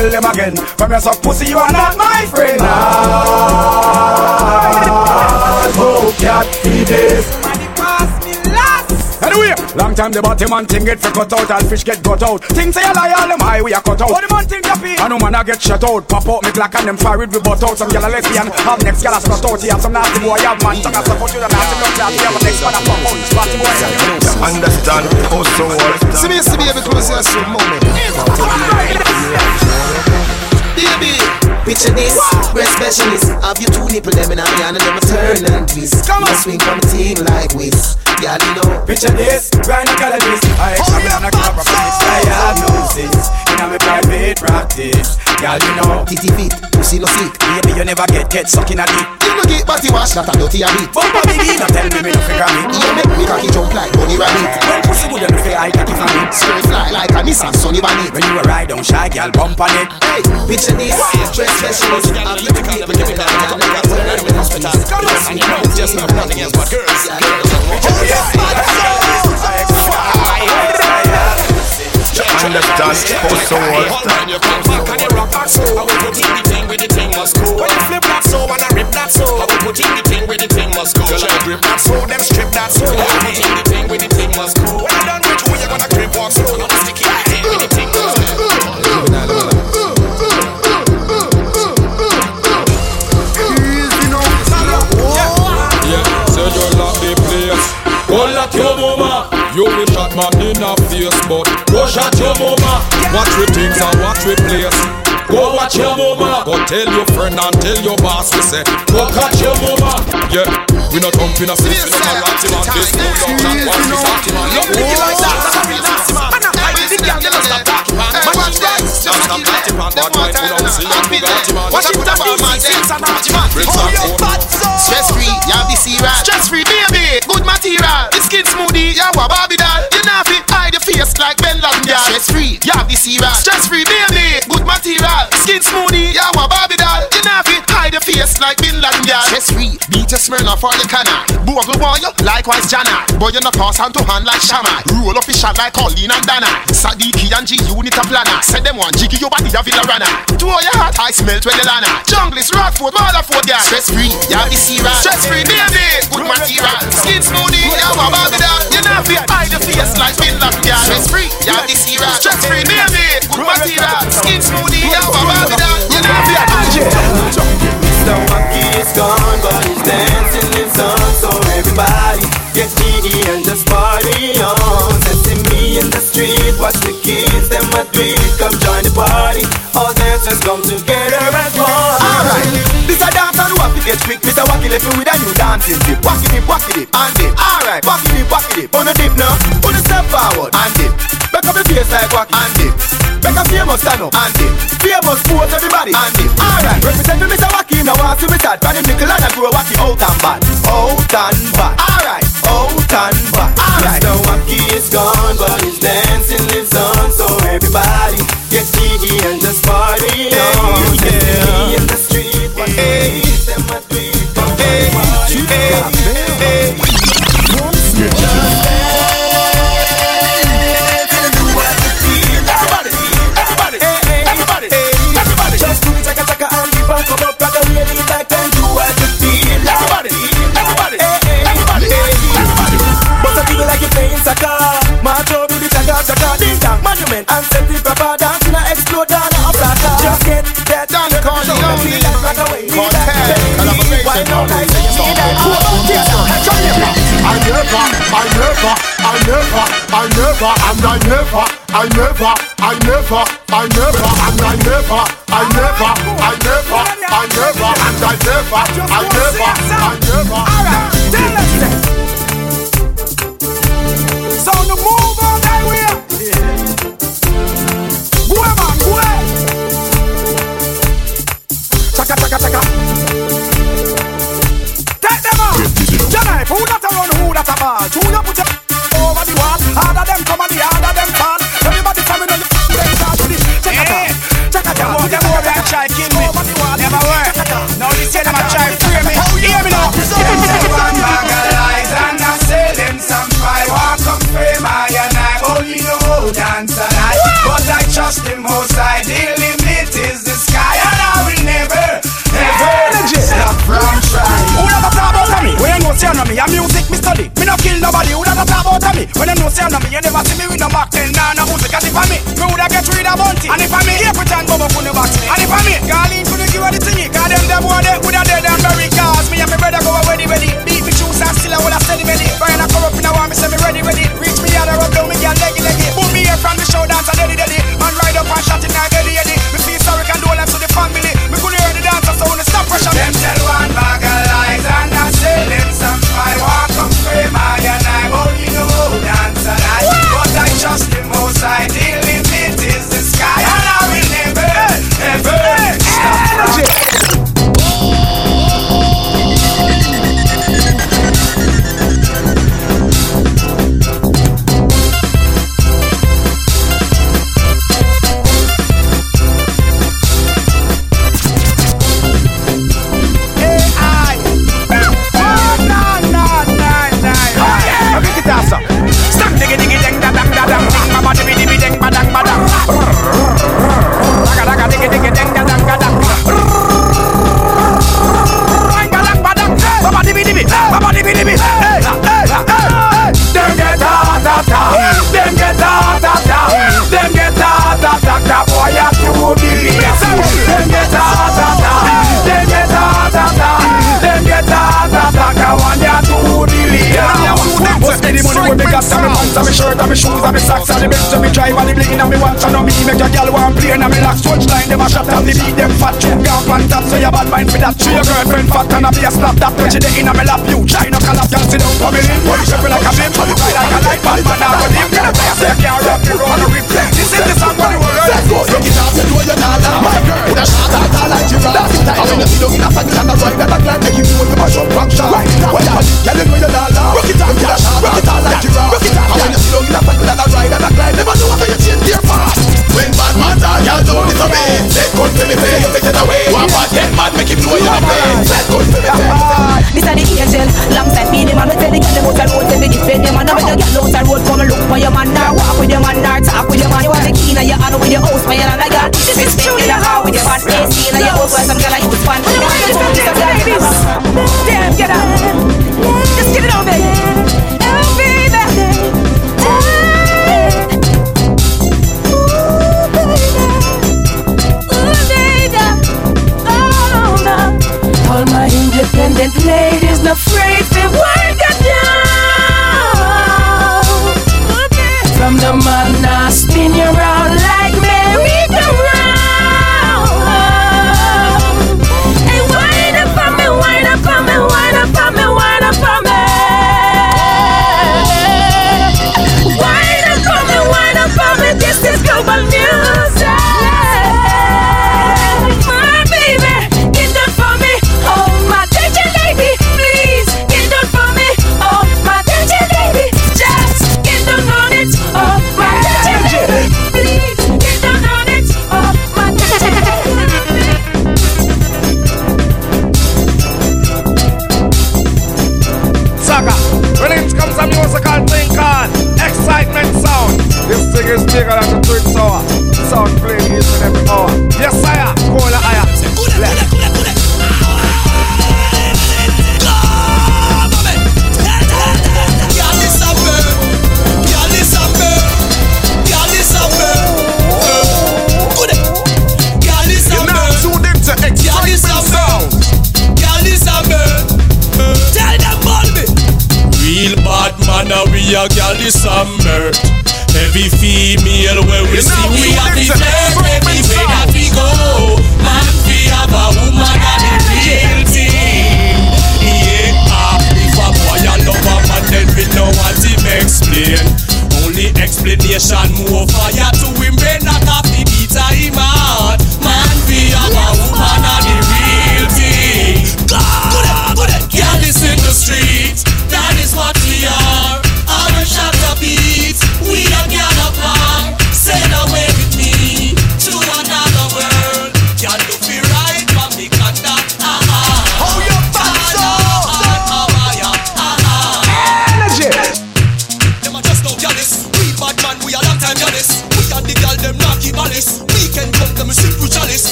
Tell them again. From your suck pussy, you are not my friend. All but cat feed it. Money me last. Anyway, long time the bottom man thing get for cut out and fish get got out. Things say a lie, all them high we a cut out. What the man think happy? I know man I get shut out. Pop out me black and them fire with butt out. Some gyal a lesbian, have next gyal a strut out. He have some nasty boy, have man tongue a support you the nasty blood clot. He have a next man a pop out. Nasty boy, Understand oh, also what See me, see me, because you're so moment Baby, picture this, breast specialist. Have you two nipple them in a me and them a turn and twist. Come on, swing from a team like whiz. Yeah, you know. Picture this, gynecologist. I examine and I cover from this diagnosis. In a me private practice. Girl, you know. Titty fit, pussy no sick. Baby, you never get get sucking a dick. You no get body wash, that a dirty habit. Bumper biggie, no tell me me no figure me. You make me cocky jump like bunny rabbit. When pussy good, you no feel I cocky from it. Straight fly like a Nissan Sunny Bunny. When you a ride on shy, girl, bump on it. Hey, picture this, dress specialist. Have you two people them in a me and them a turn and twist. And you know, just not nothing else but girls. Oh, Understand also what When you come back and you rock that so I will put in the thing with the thing must go? When you flip that so and I rip that so I will put in the thing with the thing must go? Girl, I grip that so, them strip that so I will put in the thing with the thing must go? When I done with you, you gonna grip walk so I'm gonna stick in the thing with the thing must go Yeah, say you lock the place. Go lock your mama. You be shot man in a face, but go shot your mama. Watch with things and watch with place. Go watch your mama. Go tell your friend and tell your boss we say. Go catch your mama. Yeah, we not thumping a fist, we not karate man. This no love, not one we party man. Look me like that, that's a nasty man. Man, I like the girl, they don't stop talking man. Watch that, just stop party man. Bad mind, we don't see you Bugatti man. Washington DC, it's a naughty man. Bricks Oh, and you phone. fat so. Stress free, you have the. Stress free, baby. Good material. The skin smoothie, you have a Barbie doll. You not fit hide your face like Bin Laden, girl. Stress free, you have the C-Rad. Stress free, baby. Good material. Skin smoothie, you have a Barbie like Bin Laden, girl. Stress free, beat your Smirnoff for the canna. Want you, likewise Jana. Boy, you not pass hand to hand like Shama. Roll shot like Colleen and Dana. Sadiki and G unit a planner. Said them one jiggy your body a villa runner. To all your heart, I smell when the lana. Junglist, Rockford, Motherford, girl. Stress free, have the C-Rad. Stress free, baby. Good material. Skin smoothie, you have a Barbie doll. You not fit hide your face like Bin Laden, girl. Stress free, have the C-Rad. Stress free, baby. Good material. Skin smoothie, you have a Barbie doll. You not fit hide your Mr. Is gone, but his dancing lives on. So everybody get giddy and just party on. Sensing me in the street, watch the kids, them a tweet. Come join the party. All dancers come together as one. This a dance and walk it get quick. Mr. Wacky left me with a new dancing dip. Wacky dip, wacky dip, and dip. Alright, wacky dip, wacky dip. On a dip now, on a step forward, and dip. Back up the face like wacky, and dip. Back up famous stand up, and dip. Famous pose everybody, and dip. Alright, represent me Mr. Wacky now. Want to me start the nickel and I grow wacky out and bad, out and bad. Alright, out and bad. Alright. Mr. Wacky is gone, but his dancing lives on. So everybody get jiggy and just party on. Dong, and set the proper dance in a explode down a plata. Just get that down, call it on me. Rock away, need that, baby. Why not I say you need that? Yeah, come here. I never, I never, I never, I never, and I never, I never, I never, I never, and I never, I never, I never, I never, and I never, I never, I never. Alright, tell us that. Take them out. Your who that a run, who that a ball? Who you put over the wall? Harder them come and the harder them fall. Everybody coming on the them start to this. Take a. Take them over and try kill me. Over the wall. Never work. Now this year them a try free me. Hear me now. Give them I them some and I only dance I trust them most. me. When you know say I'm not me, you never see me with no back then. nah, no Uzi. Cause if I me, me woulda get rid of bounty? And if I me, here pretend, John Bobo for never see me. And if I me, Garlin couldn't give her the thingy. Cause them them boy they woulda and me shoes and me socks and the belt and me drive and the bling and me watch and me make a girl want play and me locks Touch line them a shot and me beat them fat. You can't pan top so your bad mind for that. Show your girlfriend fat and a be a slap that. When she day in a me lap you China call up girl sit down for me. Limp Polish up like a blimp Fly like a light man man out with him Can I play a say can't rock the road and reflect This is the song for the world. Let's go. Take it off the door you're not my girl Put a shot out like Gerard I'm in the middle in a fight and a ride that a glad Make you feel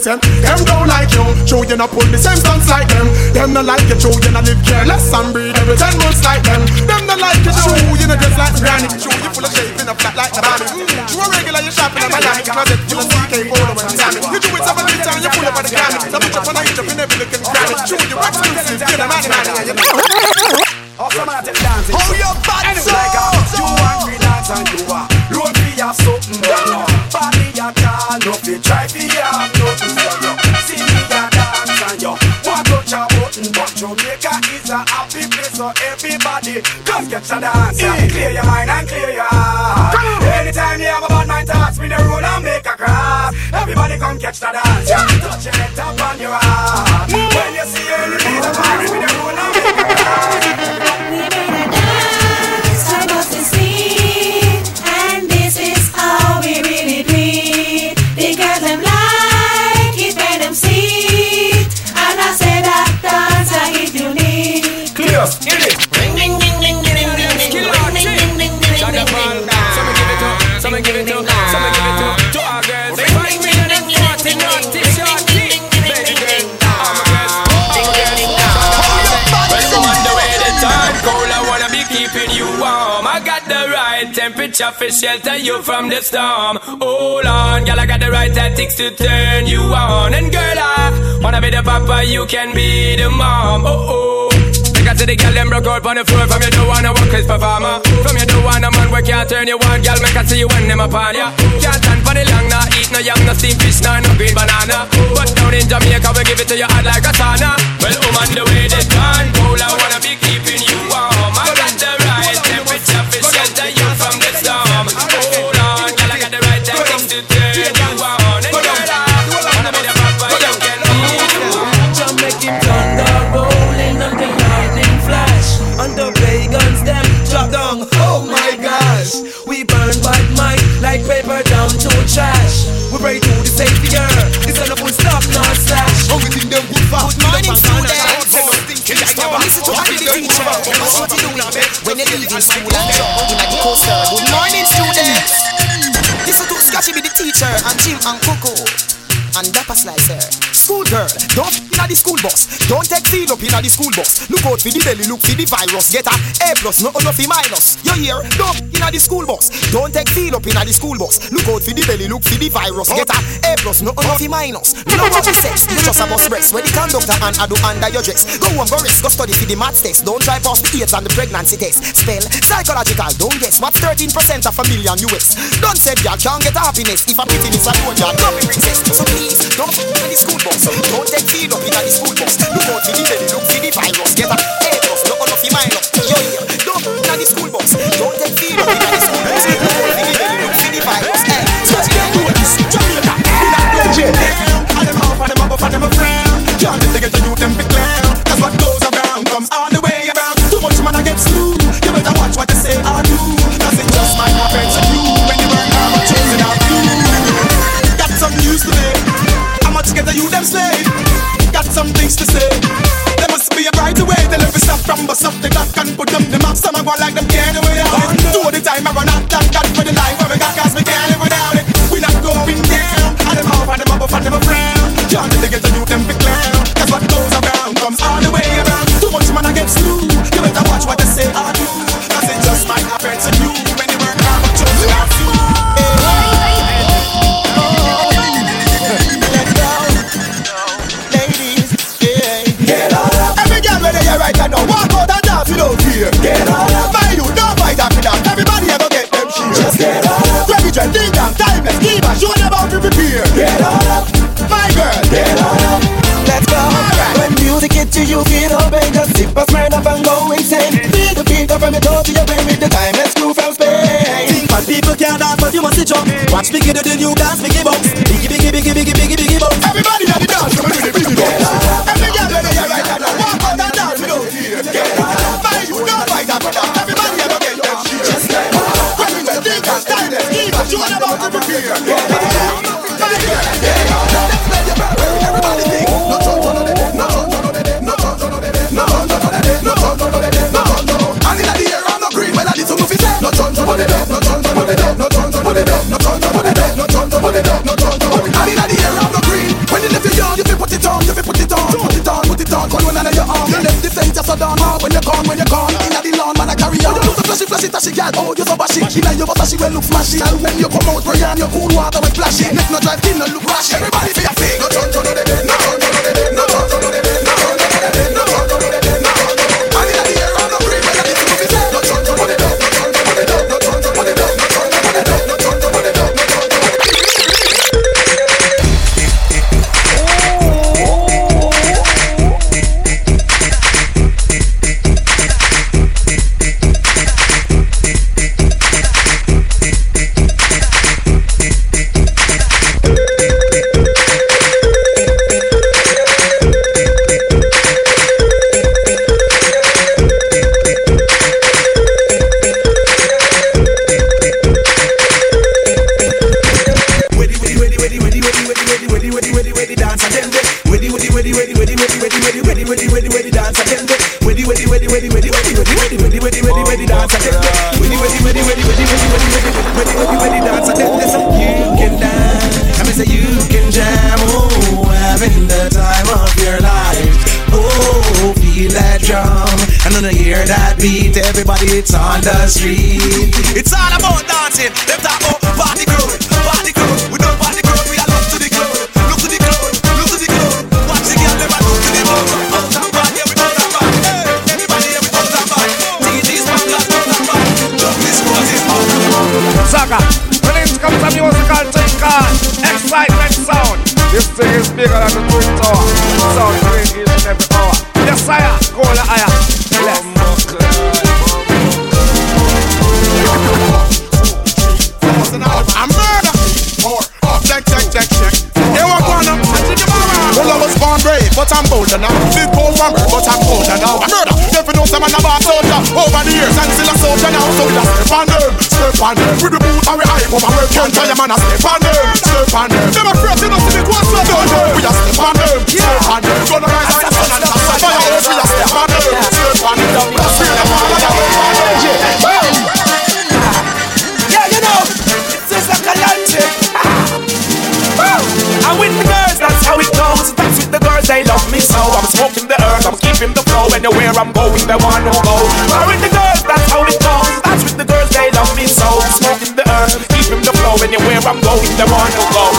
say? Them don't like you, show you not pull the same stunts like them. Them no like you, show you not live careless and breathe every ten months like them. Them no like you, show you not just like granny. Show you full of shape in a flat like the body. Mm, you a regular, you shopping in Miami, full temperature for shelter you from the storm. Hold on, girl, I got the right tactics to turn you on. And girl, I wanna be the papa, you can be the mom. Oh oh. Because the girl them broke out on the floor From you don't wanna work as performer From you don't want a man where can't turn you on Girl, make I see you when them upon ya Can't stand for the long, nah Eat no yam, no steamed fish, nah, no green banana But down in Jamaica, we give it to you hot like a sauna Well, woman, the way they turn cold I wanna be keeping When you leave in school and jump in the coaster Good morning students Listen to Scotchy be the teacher and Jim and Coco and Dapper Slicer. School girl, don't inna the school bus. Don't take feel up inna the school bus. Look out for the belly, look for the virus. Get a A plus, no enough minus. You hear? Don't inna the school bus. Don't take feel up inna the school bus. Look out for the belly, look for the virus. Get a A plus, no enough minus. You know what sex? You just a bus breast. Where the conductor and I do under your dress. Go on, go rest, go study for the maths test. Don't try pass the AIDS and the pregnancy test. Spell psychological. Don't guess what's 13% of a million US. Don't say y'all can't get happiness if hitting this alone. Y'all don't be princess. So please, don't f- in the school bus. Don't take feed up the school bus. Look out for the look for the virus. Get a A plus, no enough for minus. Yo, yo, don't the school bus. Don't take feed up the school bus. Look out for the look for the virus. Hey, you can't do this. Jamaica, in a legend. And them off, and them up, and them a friend. Can't them get the youth them slave. Got some things to say. There must be a brighter way. They'll me stop from bust up the clock and put them the map. Some I go like them can't away. Two the time I run out, that got for the life where we got cause we can't. you dance, biggie box. Biggie, biggie, biggie, biggie. when you're gone, when you're gone, inna the lawn, man I carry on. You so flashy, flashy, tashy, girl, oh you so bashy. Inna your butt, she well look flashy. When you come out, pray on your cool water, we flashy. Neck no drive, skin no look rashy. Everybody be a fake, no turn, turn, no dead, no. it's on the street. It's all about dancing. Them talk about party girl, party girl. We don't party girl, we are love to the girl. Look to the girl, look to the girl. Watch the girl, they run to the boat. Everybody. DJs, Saga, when it comes to musical, take Xsytment sound. This thing is bigger than the anywhere I'm going, they want to go. Marry the girls, that's how it goes. That's with the girls, they love me so. Smoking the earth, keeping the flow. Anywhere I'm going, they want to go.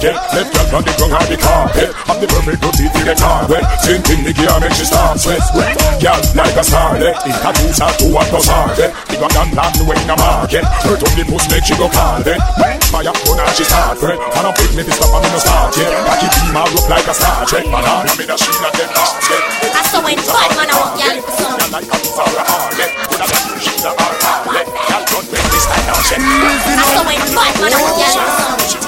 Target Left girl on the ground or the carpet. Have the perfect good teeth in the target Same thing the gear make she start sweat Wet girl like a starlet. In tattoos or two or plus target Bigger than land way in the market. Hurt on the puss make she go then When fire gun and she start red And I pick me to stop and me no start yet. Cocky beam her up like a Star Trek Man on me the sheen and them basket I saw when bad man I walk y'all for some. Girl like a piece of a harlot. Got two sheets of her harlot. Girl don't make this time now check I saw when bad man I walk y'all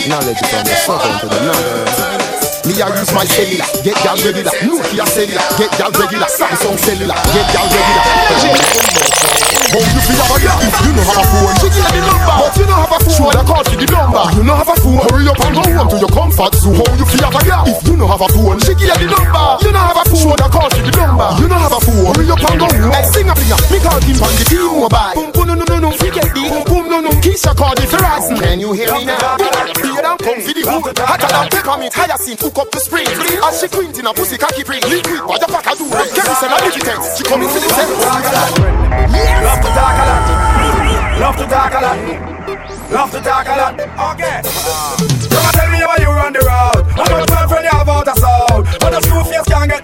Technology from the southern to the northern. Me a use my cellular, get y'all regular. Nokia cellular, get y'all regular. Samsung cellular, get y'all regular. How you feel about that? If you know have a phone, she give the number. But you know have a phone, shoulda call for the number. You know have a phone, hurry up and go home to your comfort zone. How you feel about that? If you know have a phone, she give the number. You know have a phone, shoulda call for the number. You know have a phone, hurry up and go home. Hey, sing a finger, me call him on the T-Mobile. Boom boom no no forget the boom boom no no. Keisha call the Verizon. Can you hear me now? Beer down, come for the hood. Hotter than peppermint, hyacinth, hook up the spring. As she quint in a pussy cocky print, liquid, what the fuck I do? Kerosene and Digitex, she coming for the sex. Love to talk a lot. Love to talk a lot. Love to talk a lot. Okay. Come and tell me why you run the road. How much girlfriend you have out of sound? But the screw face can't get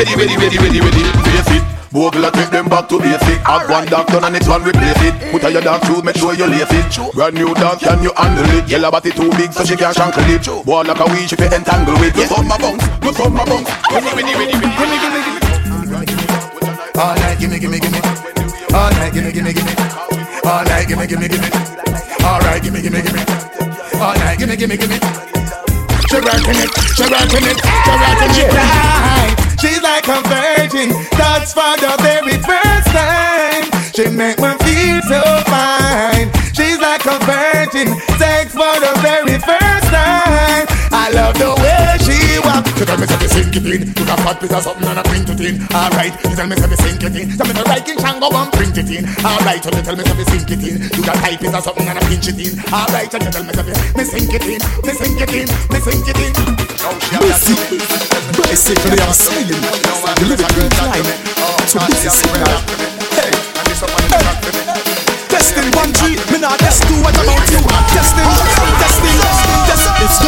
ready, ready, ready, ready, ready, ready. Face it. Bogle a take them back to basic Have one dance done and next one replace it Put on your dance shoes, make sure you lace it Brand new dance, can you handle it? Yellow body too big so she can't shankle it Boy like a wish if you entangle with Go from my bounce, go from my bounce Ready, ready, ready, ready Gimme, gimme, gimme All night, gimme, gimme, gimme. All night, gimme, gimme, gimme. All night, gimme, gimme, gimme. All right, gimme, gimme, gimme. All night, gimme, gimme, gimme. She rockin' it, she rockin' it, she rockin' it. She's like a virgin, that's for the very first time. She make me feel so fine. She's like a virgin, sex for the very first time. I love the way she walk. You tell me say the sink it in. Fat piece of something and I print it in. All right. You tell me say the sink it in. Tell me the right king can and print it in. All right. You tell me say in. Piece of something and pinch it in. All right. You tell me me sink it in. Me sink it in. Me sink it in. Missy, bicycle, I'm smiling. You live a good life. So this is signal. Hey, hey. Testing one G, me not test two. What about you? Testing, testing, testing, testing. It's.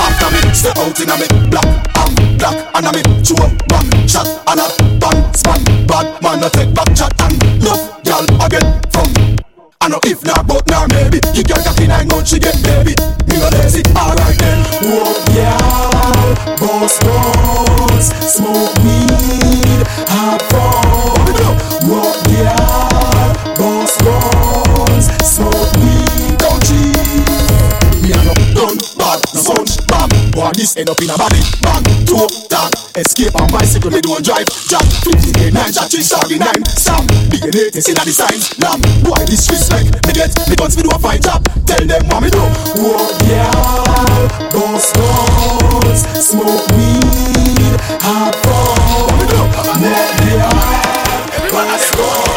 After me, step out in um, a me black, I'm black, and I'm chew back shot and a bang span. Bad man, I take back chat and love, girl, get from. I know if not, but now maybe you girl got in nine months she get baby. Me no lazy, alright then. Whoa, yeah, boss boss, smoke weed, have fun. Whoa, yeah. Boy, this end up in a body. Bang, two, tag, escape on bicycle, me don't drive. Jack, 50 nine, jack, three, shaggy nine. Sam, big and eight, see that the signs. Lamb, boy, this respect. Me get, me guns, me do a fight job. Tell them what me do. Whoa, yeah, boss guns, smoke weed, have fun. What me do? Whoa, yeah, boss guns.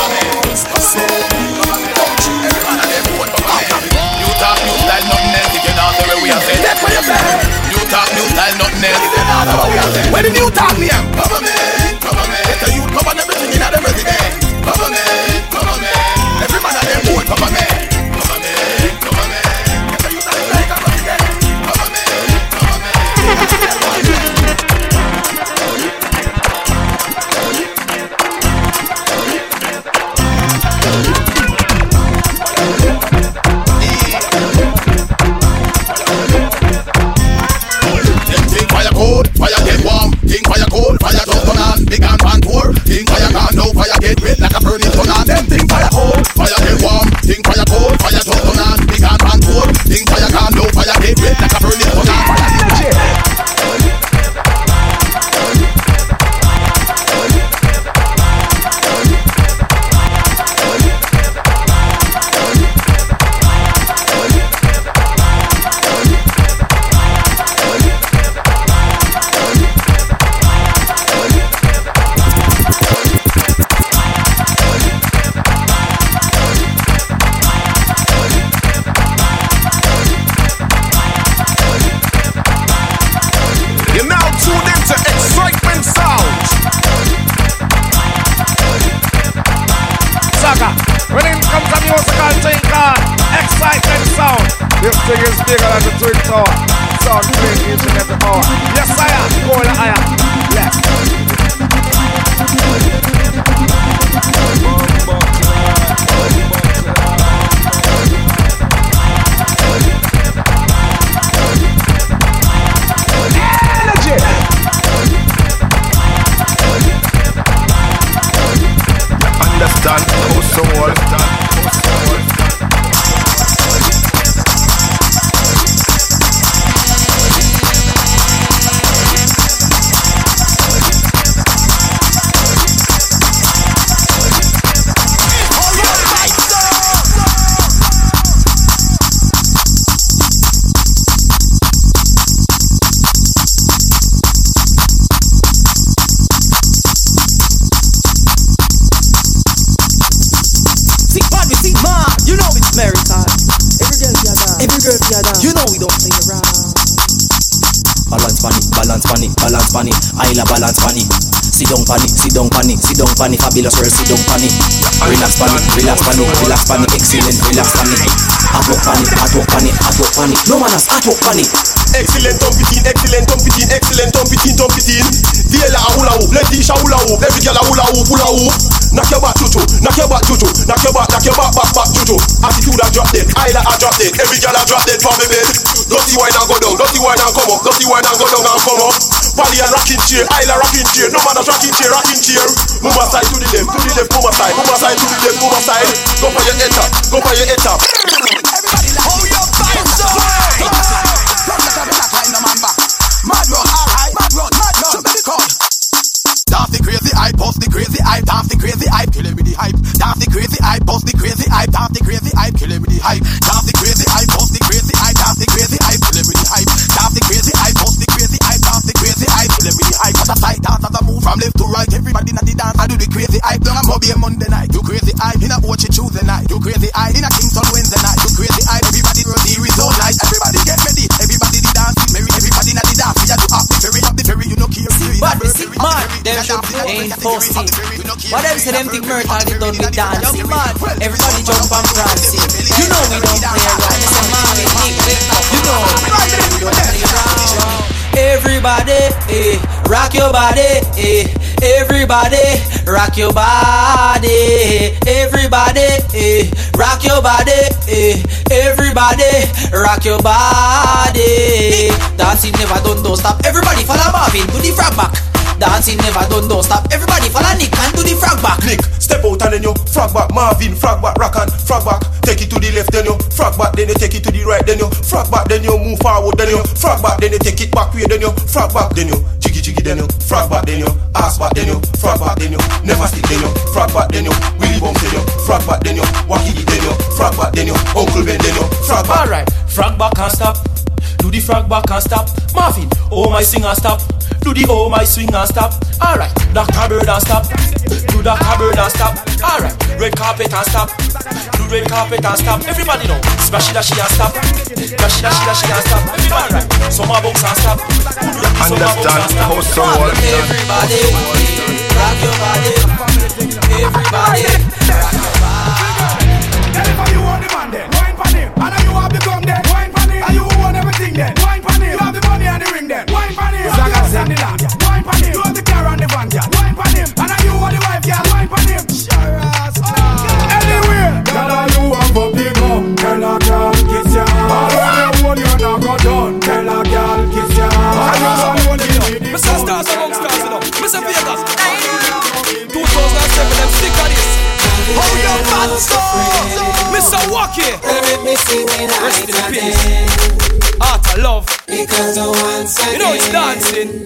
nothing else. Where the new talk me am? Government, government. It's a youth government. Ain't pussy. What them say them think Myrtle they done with dancing. Everybody jump and prancing. You know we don't play around. This is Marvin Nick. You know we don't play around. Everybody, eh, rock your body, eh. Everybody, rock your body. Everybody, eh, rock your body, eh. Everybody, rock your body. Dancing never done, don't stop. Everybody follow Marvin to the frog back. Dancing never done, don't stop. Everybody follow Nick and do the frog back. Nick, step out and then you frog back. Marvin, frog back, rock and frog back. Take it to the left, then you frog back, then you take it to the right, then you frog back, then you move forward, then you frog back, then you take it back way, then you frog back, then you jiggy jiggy, then you frog back, then you ass back, then you frog back, then you never stick, then you frog back, then you willy bump, then you frog back, then you wacky then you frog back, then you uncle Ben, then you frog back. Alright, frog back and stop. Do the frog back and stop. Marvin, oh my singer stop. Do the oh my swing and stop. Alright, Dr. Bird and stop. Do Dr. Bird and stop. Alright, red carpet and stop. Do red carpet and stop. Everybody know. Smash it and she and stop. Smash it and she and she and stop. Everybody right. Summer bounce and stop. Who do the summer bounce and stop? how someone Everybody, rock your body. Everybody, rock your body. Anybody you want the man then, wine pon him. And now you have the gun then, wine pon him. And you own everything then, wine pon him. You have the money and the ring then, wine pon him. You have the and the land, wine pon him. You the car and the van, yeah, wine pon him. And now you are the wife, yeah, wine pon him. Sure as Anywhere, girl, are you want for big up? Tell a girl, kiss ya. All when you want, you not go done. Tell a girl, kiss ya. All you want, you need it. Mr. Stars among stars, you know. Mr. Vegas. 2007, them stick on this. How you fat so? Mr. Walkie. Rest in peace. Art of love. Because once again, You know it's dancing.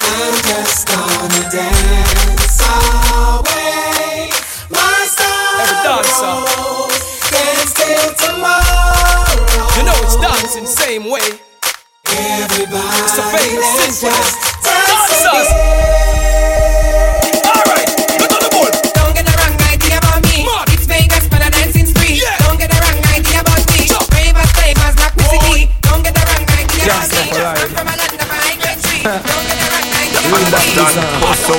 I'm just gonna dance away my sorrow. Every dancer. Can't stay tomorrow. You know it's dancing same way. Everybody, It's a just dance Dancers. Idea about me.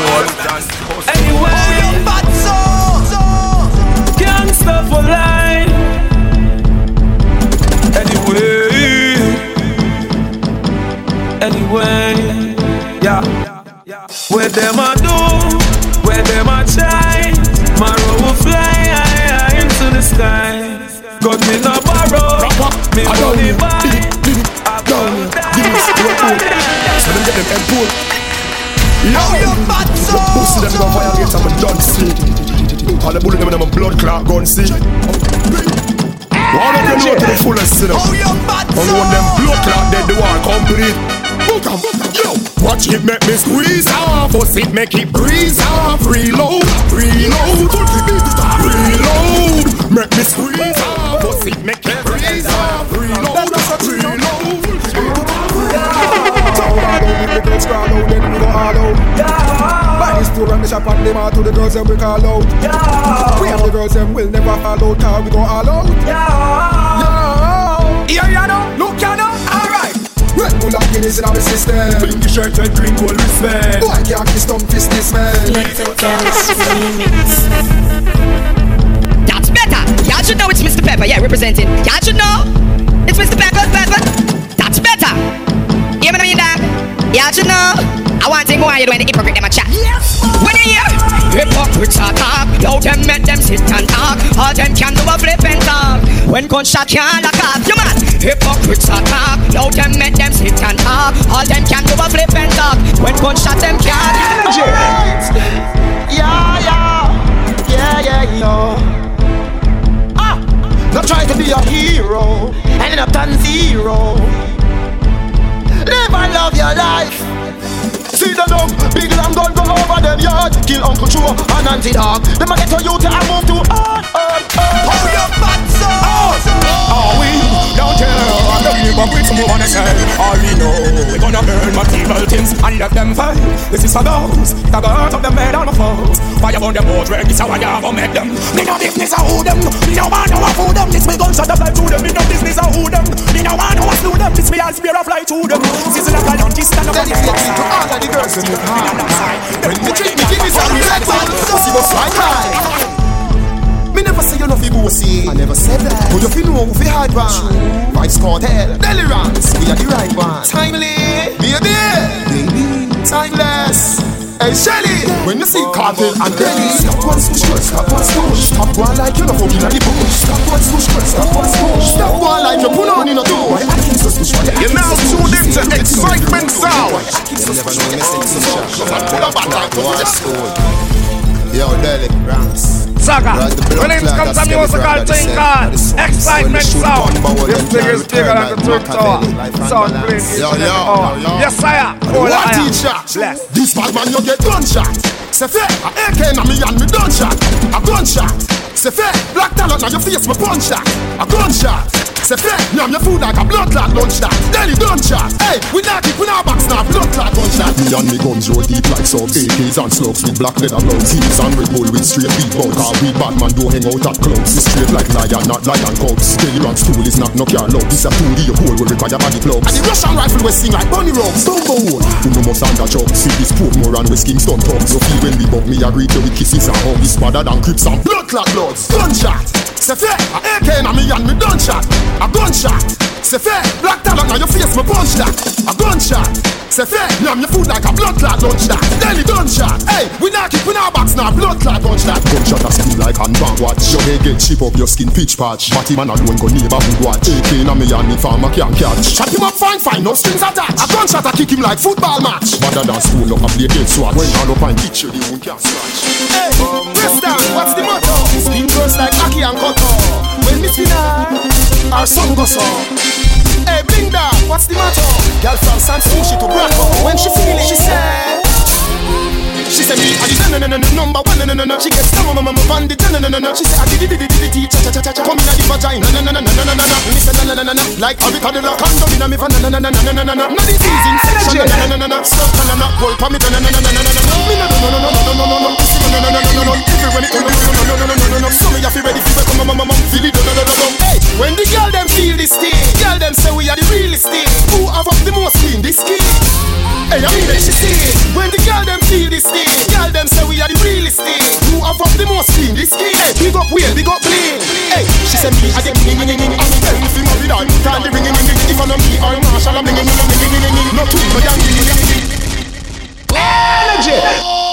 Anyway, gangster for life. Anyway, anyway, yeah. Where them a do, where them a try. Tomorrow will fly into the sky. Got me no borrow, me money buy. I get them Yo, you fat so. Pussy them go violate and we done see. All the bullet them in them blood clot gun see. One of them know to the fullest, you know. Only one them blood clot dead the war complete. Book 'em, book 'em. Yo, watch it make me squeeze off, bust it make it breeze off. Reload, reload, reload. Make me squeeze off, bust it make it out. Buy this tour and the shop and them all to the girls and we call out. We have the girls and we'll never fall out, car we go all out. Yo, here you know, look you know, alright. Red Bull and Guinness in our system. Pinky shirt and green gold wristband. Boy can't kiss them fist this man. That's better. Y'all should know it's Mr. Pepper, yeah, representing. Y'all should know it's Mr. Pepper, Pepper. That's better. Hear me now, you dog? Y'all should know. I want to go on you doing the hypocrite them a chat. When you hear hypocrites are talk, yo them make them sit and talk. All them can do a flip and talk. When gunshot can't lock up, you man. Hypocrites are talk, yo them make them sit and talk. All them can do a flip and talk. When gunshot them can't. Yeah, yeah, yeah, yeah, yeah. Ah, not try to be a hero, ending up on zero. Live and love your life. See the dog, big lamb gun go over them yard. Kill Uncle Joe and Auntie Dog. Them a get to you to a move to on, on, on. Oh, you fat son. Are we down here? I'm the hypocrites who wanna say. All we know, we're gonna burn material things And let them fight This is for those that go out of the bed on the foes. Fire on the boat, wreck this how I have make them. Me no business a who them. Me no want a fool them. This me gun shot up like to them. Me no business a who them. Me no want a slew them. This me all spear a fly to them. Sizzle like a donkey stand up the floor to all of the girls in the car. When you treat me, give me I that. But you feel know who fi hard one. Vybz Kartel, Delirance, we are the right one. Timely, baby, baby, timeless. Hey Shelly, when you see Kartel and Delly, stop one swoosh, girl, stop one swoosh. Stop one like you no fucking at the bush. Stop one swoosh, girl, stop one swoosh. Stop one like you put on in a door. You're now tuned into Xsytment Sound. Yo, Delly, Rams. Saga. When it comes to musical thing called Xsytment Sound, this thing is bigger than the Twin Tower. Sound playing each Yo, and every hour. yo, yo. Yes, sire. Hold What on. teacher? Bless. This bad man you get gunshot. Say fair, a AK na me and me gunshot. A gunshot. Say fair, black talent na your face me punch that. A gunshot. Say fair, am your food like a blood clot lunch that. Then you gunshot. Hey, we not keep we not box now. Blood clot gunshot. Me and me guns roll deep like subs AKs and slugs with black leather gloves. Heels and Red Bull with straight beat bugs Car we bad man don't hang out at clubs. It's straight like lion, not lion cubs. Run stool is not no car love. This a 2D hole will require body plugs And the Russian rifle we sing like bunny rocks. Bumbo hole, who no must under chop. See this poke more and we skin stun thugs So feel when we buck me agree to with kisses and hugs. This better than crips and Blood clot loud, stun. Say fair, I AK and me and me gunshot. A gunshot. Say fair, black talent na your face me punch that. A gunshot. Say fair, me am your food like a blood clot lunch that. Then the gunshot. Hey, we not keep we not box now blood clot gunshot. Gunshot a skin like hand bang watch Your head get chip up your skin pitch patch Batty man alone go neighborhood watch AK na me and me farmer can catch Shot him up fine fine, no strings attached. A gunshot a kick him like football match. Better than school up a play head swat When all up and kitch you the wound can't scratch Hey, Preston, what's the motto? Spin goes like Aki and Koto. When me spin her, our song goes on. Hey, bring that, what's the motto? Girl from Sans Souci to Bracco. When she feel it, she say. She say me, I did no no no no number one no no no. She gets some mama on the no no no no. She say I did did it did it cha cha cha cha cha. Come in the vagina no no no no no no no no. Me say no no no no no like Harry Cadillac condom in me van no no no no no no no no. No disease infection no no no no no. No no no. Hold pa me no no no no no no no. Me no no no no no no no no no. Pussy no no no no no no no. Every when it no no no no no no no no no. So me have to ready for come mama mama feel it no no no no. Hey, when the girl them feel this thing, girl them say we are the realest thing. Who have up the most clean this skin? Hey, I mean she see. When the girl them feel this thing, thing. Girl, them say we are the realest thing. Who are from the most clean, this skin. Hey, eh? big up weird, big up clean. Hey, she said me, I get ning ning ning. I'm telling you, no be done. Can't be ringing ning. If I'm me, I'm Marshall, I'm ning ning ning ning ning ning. No two, no young ning ning ning. Energy.